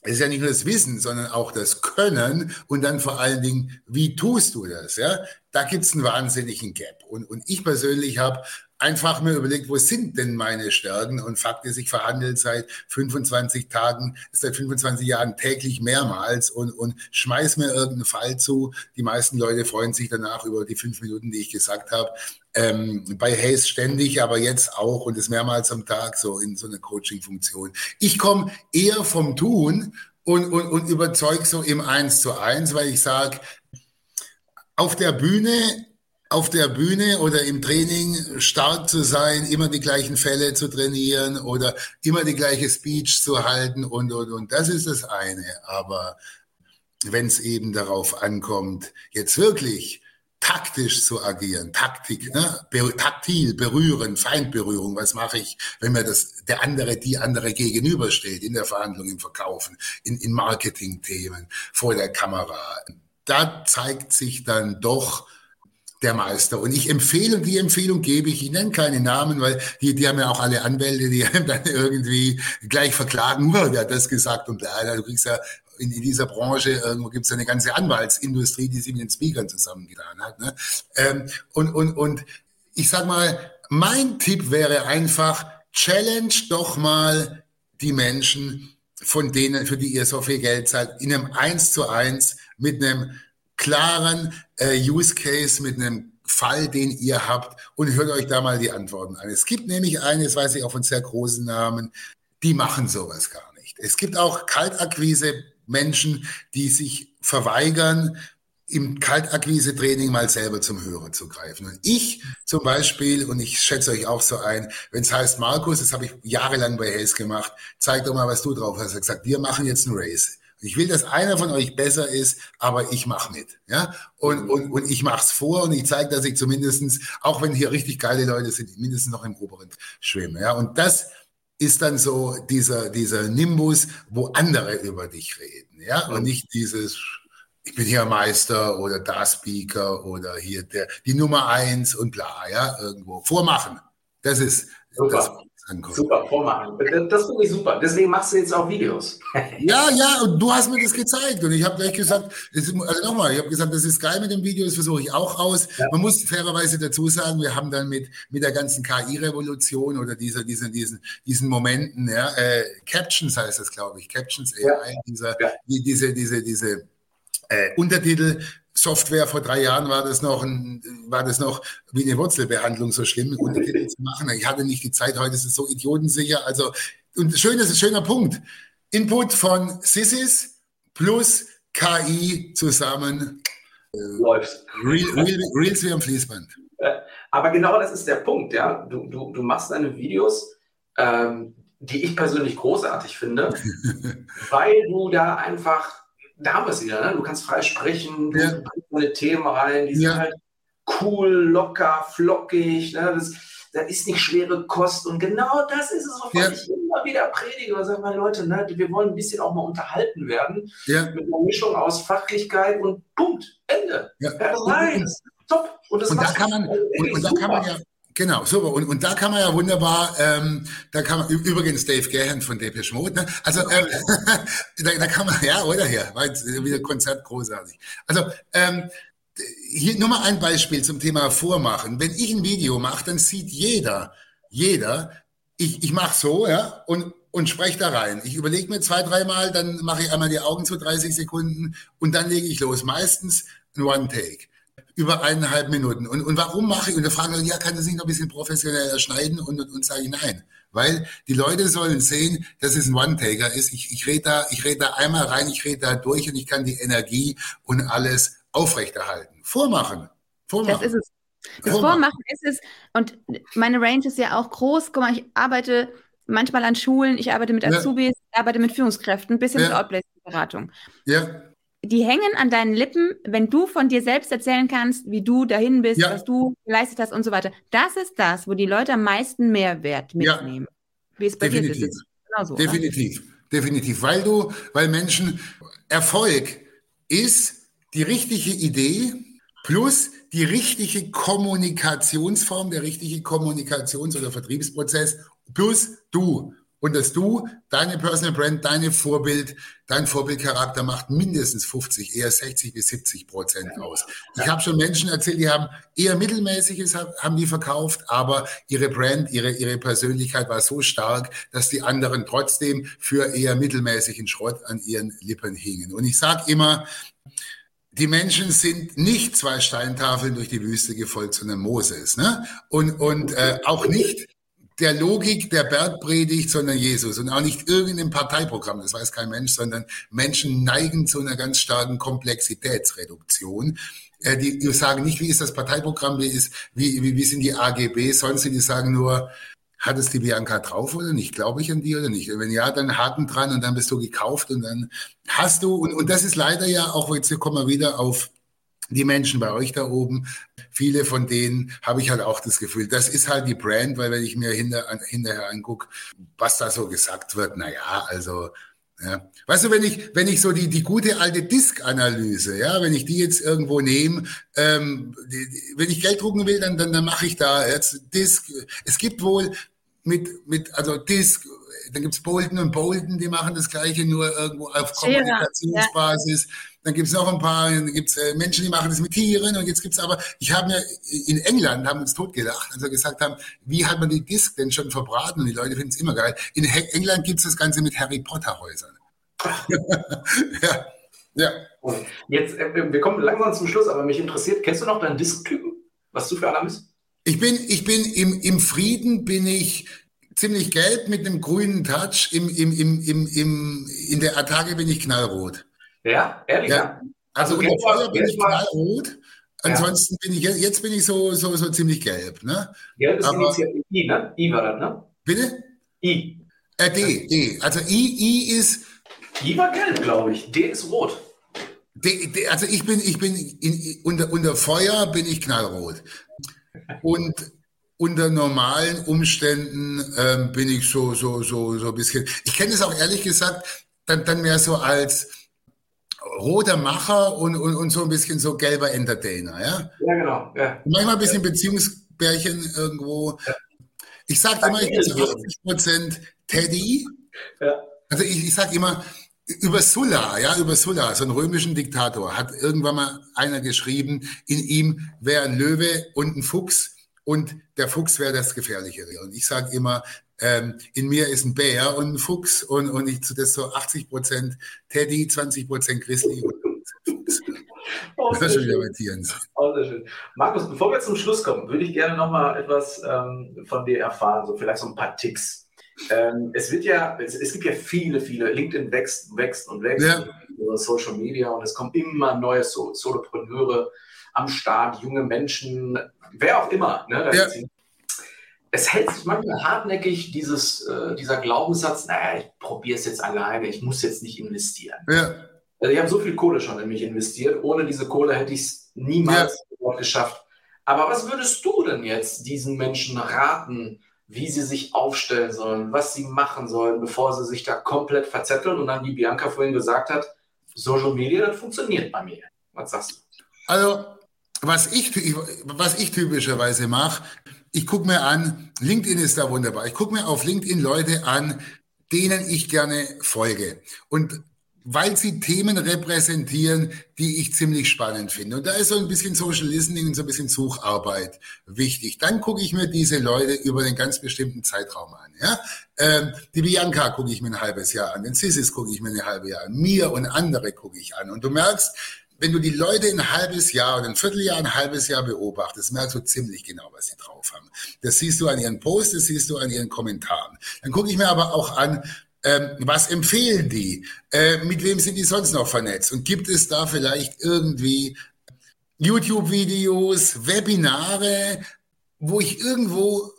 es ist ja nicht nur das Wissen, sondern auch das Können und dann vor allen Dingen, wie tust du das? Ja, da gibt's einen wahnsinnigen Gap. Und, und ich persönlich habe einfach mir überlegt, wo sind denn meine Stärken? Und Fakt ist, ich verhandle seit 25 Tagen, seit 25 Jahren täglich mehrmals und, und schmeiß mir irgendeinen Fall zu. Die meisten Leute freuen sich danach über die fünf Minuten, die ich gesagt habe. Ähm, bei Hayes ständig, aber jetzt auch und das mehrmals am Tag so in so einer Coaching-Funktion. Ich komme eher vom Tun und, und, und überzeug so im Eins zu eins, weil ich sage, auf der Bühne auf der Bühne oder im Training stark zu sein, immer die gleichen Fälle zu trainieren oder immer die gleiche Speech zu halten und, und, und. Das ist das eine. Aber wenn es eben darauf ankommt, jetzt wirklich taktisch zu agieren, Taktik, ne? Taktil, berühren, Feindberührung, was mache ich, wenn mir das der andere, die andere gegenübersteht, in der Verhandlung, im Verkaufen, in, in Marketingthemen, vor der Kamera. Da zeigt sich dann doch, der Meister. Und ich empfehle, und die Empfehlung gebe ich, ich nenne keine Namen, weil die, die haben ja auch alle Anwälte, die dann irgendwie gleich verklagen, oh, der hat das gesagt und leider, du kriegst ja in, in dieser Branche, irgendwo gibt es eine ganze Anwaltsindustrie, die sich mit den Speakern zusammengetan hat. Ne? Ähm, und, und, und ich sag mal, mein Tipp wäre einfach, challenge doch mal die Menschen, von denen, für die ihr so viel Geld zahlt, in einem Eins zu eins mit einem klaren äh, Use Case, mit einem Fall, den ihr habt und hört euch da mal die Antworten an. Es gibt nämlich eine, das weiß ich auch von sehr großen Namen, die machen sowas gar nicht. Es gibt auch Kaltakquise Menschen, die sich verweigern, im Kaltakquise-Training mal selber zum Hörer zu greifen. Und ich zum Beispiel, und ich schätze euch auch so ein, wenn es heißt, Markus, das habe ich jahrelang bei Hayes gemacht, zeig doch mal, was du drauf hast. Er hat gesagt, wir machen jetzt ein Race. Ich will, dass einer von euch besser ist, aber ich mache mit. Ja? Und, mhm. und, und ich mache es vor und ich zeige, dass ich zumindestens, auch wenn hier richtig geile Leute sind, mindestens noch im oberen schwimme. Ja? Und das ist dann so dieser, dieser Nimbus, wo andere über dich reden. Ja? Und mhm. nicht dieses, ich bin hier Meister oder da Speaker oder hier der, die Nummer eins und bla, ja, irgendwo. Vormachen. Das ist, Super. das, ankommt. Super, vormachen. Das finde ich super. Deswegen machst du jetzt auch Videos. ja, ja, und du hast mir das gezeigt. Und ich habe gleich gesagt, ist, also nochmal, ich habe gesagt, das ist geil mit dem Video, das versuche ich auch aus. Ja. Man muss fairerweise dazu sagen, wir haben dann mit, mit der ganzen KI-Revolution oder dieser, dieser, diesen, diesen Momenten, ja, äh, Captions heißt das, glaube ich, Captions AI, ja. dieser, ja. Die, diese, diese, diese äh, Untertitel Software vor drei Jahren war das noch ein, war das noch wie eine Wurzelbehandlung so schlimm, Untertitel zu machen. Ich hatte nicht die Zeit, heute ist es so idiotensicher. Also, und schön, das ist ein schöner Punkt. Input von Sissis plus KI zusammen. Äh, Läuft. Real, real, Reels wie am Fließband. Aber genau das ist der Punkt, ja. Du, du, du machst deine Videos, ähm, die ich persönlich großartig finde, weil du da einfach da haben wir es wieder, ne? du kannst frei sprechen, du ja. bringst deine Themen rein, die ja. sind halt cool, locker, flockig, ne? das, das ist nicht schwere Kost und genau das ist es, wovon ja. ich immer wieder predige und sage, meine Leute, ne, wir wollen ein bisschen auch mal unterhalten werden ja. mit einer Mischung aus Fachlichkeit und Punkt, Ende. Ja. Nein, top. Und, das und da kann man, und, und da kann man ja Genau, super. Und, und da kann man ja wunderbar, ähm, da kann man, übrigens Dave Gahan von Depeche Mode, ne? also ähm, da, da kann man, ja, oder hier, war jetzt wieder Konzert großartig. Also ähm, hier nur mal ein Beispiel zum Thema Vormachen. Wenn ich ein Video mache, dann sieht jeder, jeder, ich, ich mache so, ja, und, und spreche da rein. Ich überlege mir zwei, dreimal, dann mache ich einmal die Augen zu 30 Sekunden und dann lege ich los. Meistens ein One-Take über eineinhalb Minuten. Und, und warum mache ich? Und da fragen Leute, ja, kann das nicht noch ein bisschen professioneller schneiden? Und, und, und sage ich nein. Weil die Leute sollen sehen, dass es ein One-Taker ist. Ich, ich rede da, ich rede da einmal rein, ich rede da durch und ich kann die Energie und alles aufrechterhalten. Vormachen. Vormachen. Das ist es. Das Vormachen. Vormachen ist es. Und meine Range ist ja auch groß. Guck mal, ich arbeite manchmal an Schulen, ich arbeite mit Azubis, ja. ich arbeite mit Führungskräften bis hin ja. zur Outplacement-Beratung. Ja. Die hängen an deinen Lippen, wenn du von dir selbst erzählen kannst, wie du dahin bist, ja. was du geleistet hast und so weiter. Das ist das, wo die Leute am meisten Mehrwert mitnehmen. Ja. Wie es bei Definitiv. dir ist. Genauso, Definitiv. Oder? Definitiv. Weil du, weil Menschen, Erfolg ist die richtige Idee plus die richtige Kommunikationsform, der richtige Kommunikations- oder Vertriebsprozess plus du. Und dass du, deine Personal Brand, deine Vorbild, dein Vorbildcharakter macht mindestens 50, eher 60 bis 70 Prozent aus. Ich habe schon Menschen erzählt, die haben eher mittelmäßiges haben die verkauft, aber ihre Brand, ihre, ihre Persönlichkeit war so stark, dass die anderen trotzdem für eher mittelmäßigen Schrott an ihren Lippen hingen. Und ich sage immer, die Menschen sind nicht zwei Steintafeln durch die Wüste gefolgt, sondern Moses. Ne? Und, und äh, auch nicht der Logik der Bergpredigt, sondern Jesus und auch nicht irgendein Parteiprogramm, das weiß kein Mensch, sondern Menschen neigen zu einer ganz starken Komplexitätsreduktion. Äh, die, die sagen nicht, wie ist das Parteiprogramm, wie, ist, wie, wie, wie sind die AGB, sonst die sagen nur, hat es die Bianca drauf oder nicht? Glaube ich an die oder nicht? Wenn ja, dann Haken dran und dann bist du gekauft und dann hast du, und, und das ist leider ja auch, jetzt kommen wir wieder auf die Menschen bei euch da oben, viele von denen habe ich halt auch das Gefühl, das ist halt die Brand, weil wenn ich mir hinter, hinterher angucke, was da so gesagt wird, na ja, also ja. Weißt du, wenn ich, wenn ich so die, die gute alte Disk-Analyse, ja, wenn ich die jetzt irgendwo nehme, ähm, die, wenn ich Geld drucken will, dann, dann, dann mache ich da jetzt Disk. Es gibt wohl mit, mit, also Disk, dann gibt's Bolton und Bolton, die machen das Gleiche, nur irgendwo auf Kommunikationsbasis. Ja. Dann gibt's noch ein paar, dann gibt's äh, Menschen, die machen das mit Tieren. Und jetzt gibt's aber, ich habe mir in England, haben uns totgelacht, als wir gesagt haben, wie hat man die Disc denn schon verbraten? Und die Leute finden es immer geil. In England gibt's das Ganze mit Harry Potter Häusern. ja. Ja. Jetzt, äh, wir kommen langsam zum Schluss, aber mich interessiert, kennst du noch deinen Disk-Typen? Was du für einer bist? Ich bin, ich bin im, im Frieden bin ich ziemlich gelb mit einem grünen Touch. Im, im, im, im, im, in der Attacke bin ich knallrot. Ja, ehrlich? Ja. Also, also unter Feuer bin ich knallrot. Ansonsten ja. bin ich jetzt bin ich so, so, so ziemlich gelb. Ne? Gelb ist Aber, I, ne? I war das, ne? Bitte? I. Äh, D, D. Also I, I ist. I war gelb, glaube ich. D ist rot. D, D, also ich bin, ich bin in, unter, unter Feuer bin ich knallrot. Und unter normalen Umständen ähm, bin ich so, so, so, so ein bisschen. Ich kenne es auch ehrlich gesagt dann, dann mehr so als roter Macher und, und, und so ein bisschen so gelber Entertainer, ja? Ja, genau. Ja. Manchmal ein bisschen ja. Beziehungsbärchen irgendwo. Ja. Ich sage immer, ich bin zu 80 Prozent Teddy. Ja. Also ich, ich sage immer, über Sulla, ja, über Sulla, so einen römischen Diktator, hat irgendwann mal einer geschrieben, in ihm wäre ein Löwe und ein Fuchs und der Fuchs wäre das Gefährlichere. Und ich sage immer, ähm, in mir ist ein Bär und ein Fuchs und, und ich das so 80 Prozent Teddy, 20 Prozent Grizzly und Fuchs. Oh, das ist schon wieder Oh, sehr schön. Markus, bevor wir zum Schluss kommen, würde ich gerne noch mal etwas ähm, von dir erfahren, so vielleicht so ein paar Ticks. Ähm, es wird ja, es, es, gibt ja viele, viele, LinkedIn wächst, wächst und wächst, ja. Social Media und es kommen immer neue so Solopreneure am Start, junge Menschen, wer auch immer. Ne? Ja es hält sich manchmal hartnäckig dieses, äh, dieser Glaubenssatz, naja, ich probiere es jetzt alleine, ich muss jetzt nicht investieren. Ja. Also ich habe so viel Kohle schon in mich investiert, ohne diese Kohle hätte ich es niemals ja. geschafft. Aber was würdest du denn jetzt diesen Menschen raten, wie sie sich aufstellen sollen, was sie machen sollen, bevor sie sich da komplett verzetteln und dann, wie Bianca vorhin gesagt hat, Social Media, das funktioniert bei mir. Was sagst du? Also, was ich, was ich typischerweise mache, ich gucke mir an, LinkedIn ist da wunderbar. Ich gucke mir auf LinkedIn Leute an, denen ich gerne folge. Und weil sie Themen repräsentieren, die ich ziemlich spannend finde. Und da ist so ein bisschen Social Listening und so ein bisschen Sucharbeit wichtig. Dann gucke ich mir diese Leute über einen ganz bestimmten Zeitraum an. Ja? Ähm, die Bianca gucke ich mir ein halbes Jahr an, den Sissis gucke ich mir ein halbes Jahr an, mir und andere gucke ich an. Und du merkst, wenn du die Leute ein halbes Jahr oder ein Vierteljahr, ein halbes Jahr beobachtest, merkst du ziemlich genau, was sie drauf haben. Das siehst du an ihren Posts, das siehst du an ihren Kommentaren. Dann gucke ich mir aber auch an, ähm, was empfehlen die? Äh, mit wem sind die sonst noch vernetzt? Und gibt es da vielleicht irgendwie YouTube-Videos, Webinare, wo ich irgendwo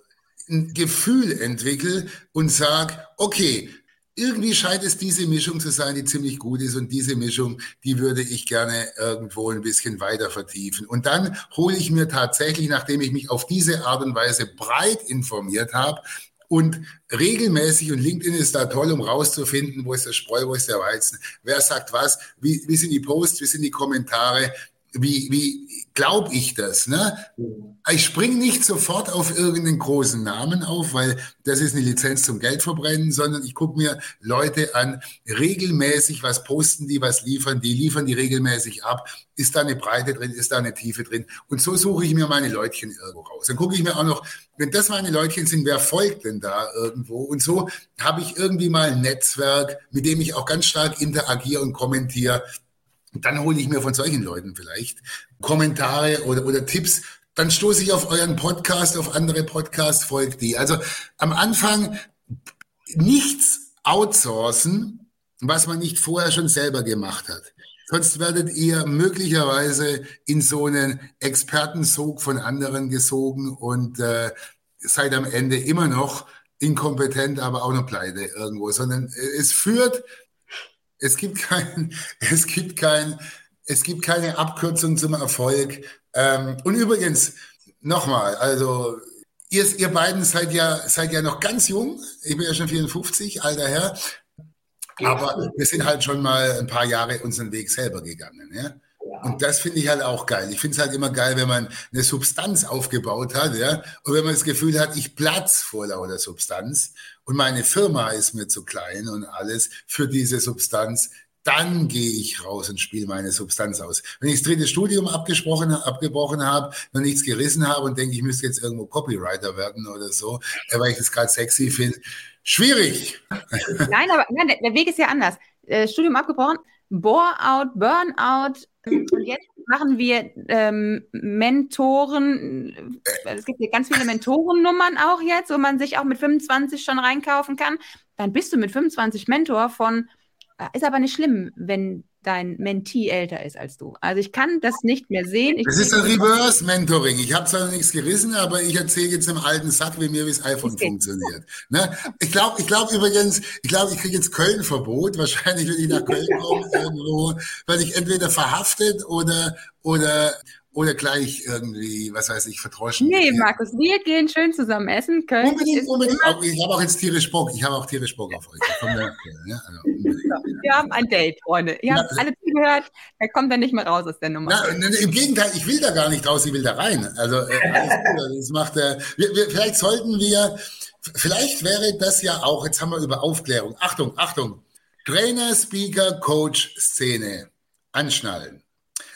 ein Gefühl entwickle und sage, okay, irgendwie scheint es diese Mischung zu sein, die ziemlich gut ist. Und diese Mischung, die würde ich gerne irgendwo ein bisschen weiter vertiefen. Und dann hole ich mir tatsächlich, nachdem ich mich auf diese Art und Weise breit informiert habe, und regelmäßig, und LinkedIn ist da toll, um rauszufinden, wo ist der Spreu, wo ist der Weizen, wer sagt was, wie, wie sind die Posts, wie sind die Kommentare, wie, wie glaube ich das? Ne? Ich springe nicht sofort auf irgendeinen großen Namen auf, weil das ist eine Lizenz zum Geldverbrennen, sondern ich gucke mir Leute an, regelmäßig, was posten die, was liefern die, liefern die regelmäßig ab, ist da eine Breite drin, ist da eine Tiefe drin und so suche ich mir meine Leutchen irgendwo raus. Dann gucke ich mir auch noch, wenn das meine Leutchen sind, wer folgt denn da irgendwo? Und so habe ich irgendwie mal ein Netzwerk, mit dem ich auch ganz stark interagiere und kommentiere dann hole ich mir von solchen Leuten vielleicht Kommentare oder, oder Tipps. Dann stoße ich auf euren Podcast, auf andere Podcasts, folgt die. Also am Anfang nichts outsourcen, was man nicht vorher schon selber gemacht hat. Sonst werdet ihr möglicherweise in so einen Expertensog von anderen gesogen und äh, seid am Ende immer noch inkompetent, aber auch noch pleite irgendwo, sondern es führt es gibt kein, es gibt kein, es gibt keine Abkürzung zum Erfolg. Ähm, und übrigens, nochmal, also ihr, ihr beiden seid ja, seid ja noch ganz jung. Ich bin ja schon 54, alter Herr. Aber wir sind halt schon mal ein paar Jahre unseren Weg selber gegangen. Ja? Und das finde ich halt auch geil. Ich finde es halt immer geil, wenn man eine Substanz aufgebaut hat, ja, und wenn man das Gefühl hat, ich platz vor lauter Substanz und meine Firma ist mir zu klein und alles für diese Substanz, dann gehe ich raus und spiele meine Substanz aus. Wenn ich das dritte Studium abgesprochen, abgebrochen habe, noch nichts gerissen habe und denke, ich müsste jetzt irgendwo Copywriter werden oder so, äh, weil ich das gerade sexy finde, schwierig. Nein, aber nein, der Weg ist ja anders. Äh, Studium abgebrochen, Bore-out, Burnout, und jetzt machen wir ähm, Mentoren. Es gibt hier ganz viele Mentorennummern auch jetzt, wo man sich auch mit 25 schon reinkaufen kann. Dann bist du mit 25 Mentor von, äh, ist aber nicht schlimm, wenn dein Mentee älter ist als du. Also ich kann das nicht mehr sehen. Ich das ist ein Reverse-Mentoring. Ich habe zwar noch nichts gerissen, aber ich erzähle jetzt im alten Sack, wie mir wie das iPhone okay. funktioniert. Ne? Ich glaube ich glaub übrigens, ich glaube, ich kriege jetzt Köln-Verbot. Wahrscheinlich, wenn ich nach Köln komme, irgendwo, weil ich entweder verhaftet oder, oder oder gleich irgendwie, was weiß ich, verdroschen. Nee, Markus, wir gehen schön zusammen essen. Köln unbedingt, unbedingt. Auch, ich habe auch jetzt tierisch Bock. Ich habe auch tierisch Bock auf euch. Ja, also, wir haben ein Date, Freunde. Ihr habt alle zugehört. Er kommt dann nicht mehr raus aus der Nummer. Na, Im Gegenteil, ich will da gar nicht raus, ich will da rein. Also, äh, also das macht, äh, wir, wir, vielleicht sollten wir, vielleicht wäre das ja auch, jetzt haben wir über Aufklärung. Achtung, Achtung. Trainer, Speaker, Coach, Szene. Anschnallen.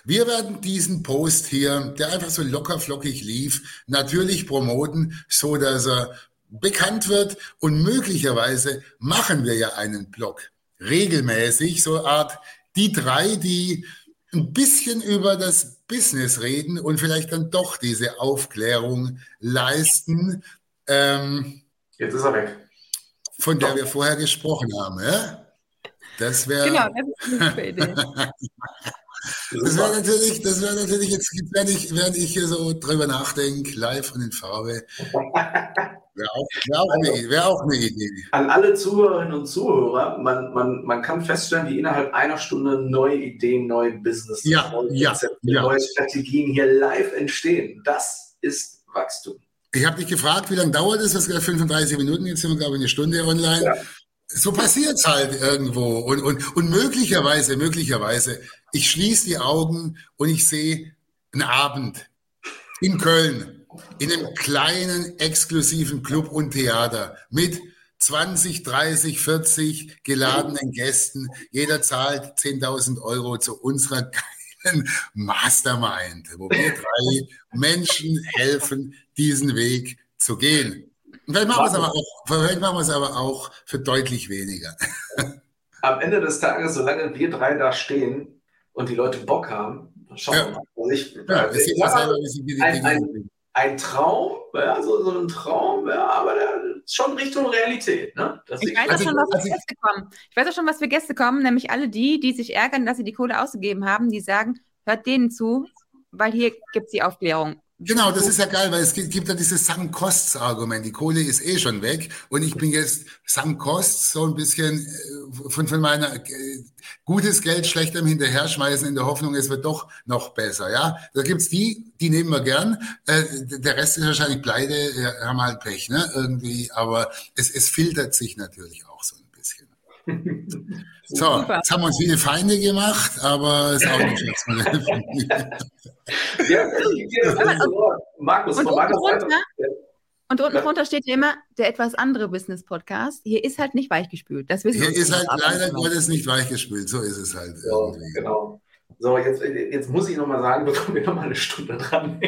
Wir werden diesen Post hier, der einfach so locker flockig lief, natürlich promoten, so dass er bekannt wird und möglicherweise machen wir ja einen Blog regelmäßig, so Art die drei, die ein bisschen über das Business reden und vielleicht dann doch diese Aufklärung leisten. Ähm, Jetzt ist er weg. Von der wir vorher gesprochen haben. Ja? Das wäre. Genau, das ist eine Idee. Das wäre natürlich, das wäre natürlich jetzt, während ich, während ich hier so drüber nachdenke, live und in Farbe. Wäre auch, wär auch, also, wär auch, eine Idee. An alle Zuhörerinnen und Zuhörer, man, man, man kann feststellen, wie innerhalb einer Stunde neue Ideen, neue Business, ja, neue ja, Konzepte, ja. neue Strategien hier live entstehen. Das ist Wachstum. Ich habe dich gefragt, wie lange dauert es? Das ist 35 Minuten, jetzt sind wir, glaube ich, eine Stunde online. So passiert es halt irgendwo. Und, und, und möglicherweise, möglicherweise, ich schließe die Augen und ich sehe einen Abend in Köln, in einem kleinen, exklusiven Club und Theater mit 20, 30, 40 geladenen Gästen. Jeder zahlt 10.000 Euro zu unserer geilen Mastermind, wo wir drei Menschen helfen, diesen Weg zu gehen. Vielleicht machen, wir es aber auch, vielleicht machen wir es aber auch für deutlich weniger. Am Ende des Tages, solange wir drei da stehen und die Leute Bock haben, schauen wir mal. Also ich, ja, ich selber, ein, ein, ein, Traum, ja, so, so ein Traum, ja, aber der schon Richtung Realität. Ne? Ich, weiß also, schon, was also, Gäste kommen. ich weiß auch schon, was für Gäste kommen, nämlich alle die, die sich ärgern, dass sie die Kohle ausgegeben haben, die sagen, hört denen zu, weil hier gibt es die Aufklärung Genau, das ist ja geil, weil es gibt, ja dieses Sunk-Costs-Argument. Die Kohle ist eh schon weg und ich bin jetzt Sunk-Costs so ein bisschen äh, von, von meiner äh, gutes Geld schlechtem hinterher schmeißen in der Hoffnung, es wird doch noch besser. Ja, da gibt's die, die nehmen wir gern. Äh, der Rest ist wahrscheinlich pleite, ja, haben halt Pech, ne? Irgendwie, aber es, es filtert sich natürlich auch so ein bisschen. So, Super. jetzt haben wir uns viele Feinde gemacht, aber ist auch nicht schlecht. ja, Markus, und, unten drunter, und unten drunter steht ja immer der etwas andere Business-Podcast. Hier ist halt nicht weichgespült. Das wissen Hier ist halt leider Gottes nicht weichgespült. So ist es halt. So, genau. So, jetzt, jetzt muss ich nochmal sagen, bevor wir nochmal eine Stunde dran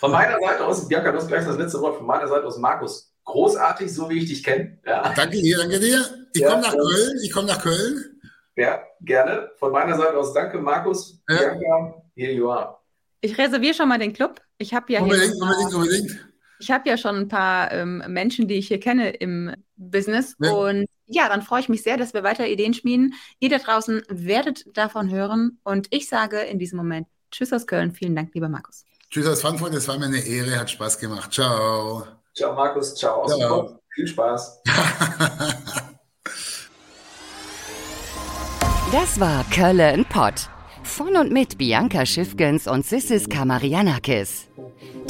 Von meiner Seite aus, Bianca, du hast gleich das letzte Wort. Von meiner Seite aus, Markus, großartig, so wie ich dich kenne. Ja. Danke dir, danke dir. Ich ja, komme nach Köln. Ich komme nach Köln. Ja, gerne. Von meiner Seite aus danke, Markus. Ja. Bianca, here you are. Ich reserviere schon mal den Club. Ich habe ja unbedingt, hier unbedingt, unbedingt. Ich habe ja schon ein paar ähm, Menschen, die ich hier kenne im Business. Ja. Und ja, dann freue ich mich sehr, dass wir weiter Ideen schmieden. Ihr da draußen werdet davon hören. Und ich sage in diesem Moment Tschüss aus Köln. Vielen Dank, lieber Markus. Tschüss aus Frankfurt. Es war mir eine Ehre. Hat Spaß gemacht. Ciao. Ciao, Markus. Ciao. Aus Ciao. Viel Spaß. das war Köln Pott. Von und mit Bianca Schiffgens und Sissis Kamarianakis.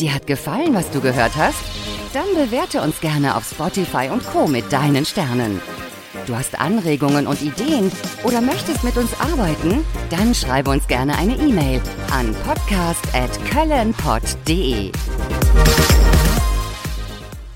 Dir hat gefallen, was du gehört hast? Dann bewerte uns gerne auf Spotify und Co. mit deinen Sternen. Du hast Anregungen und Ideen oder möchtest mit uns arbeiten? Dann schreibe uns gerne eine E-Mail an podcast@köllenpott.de.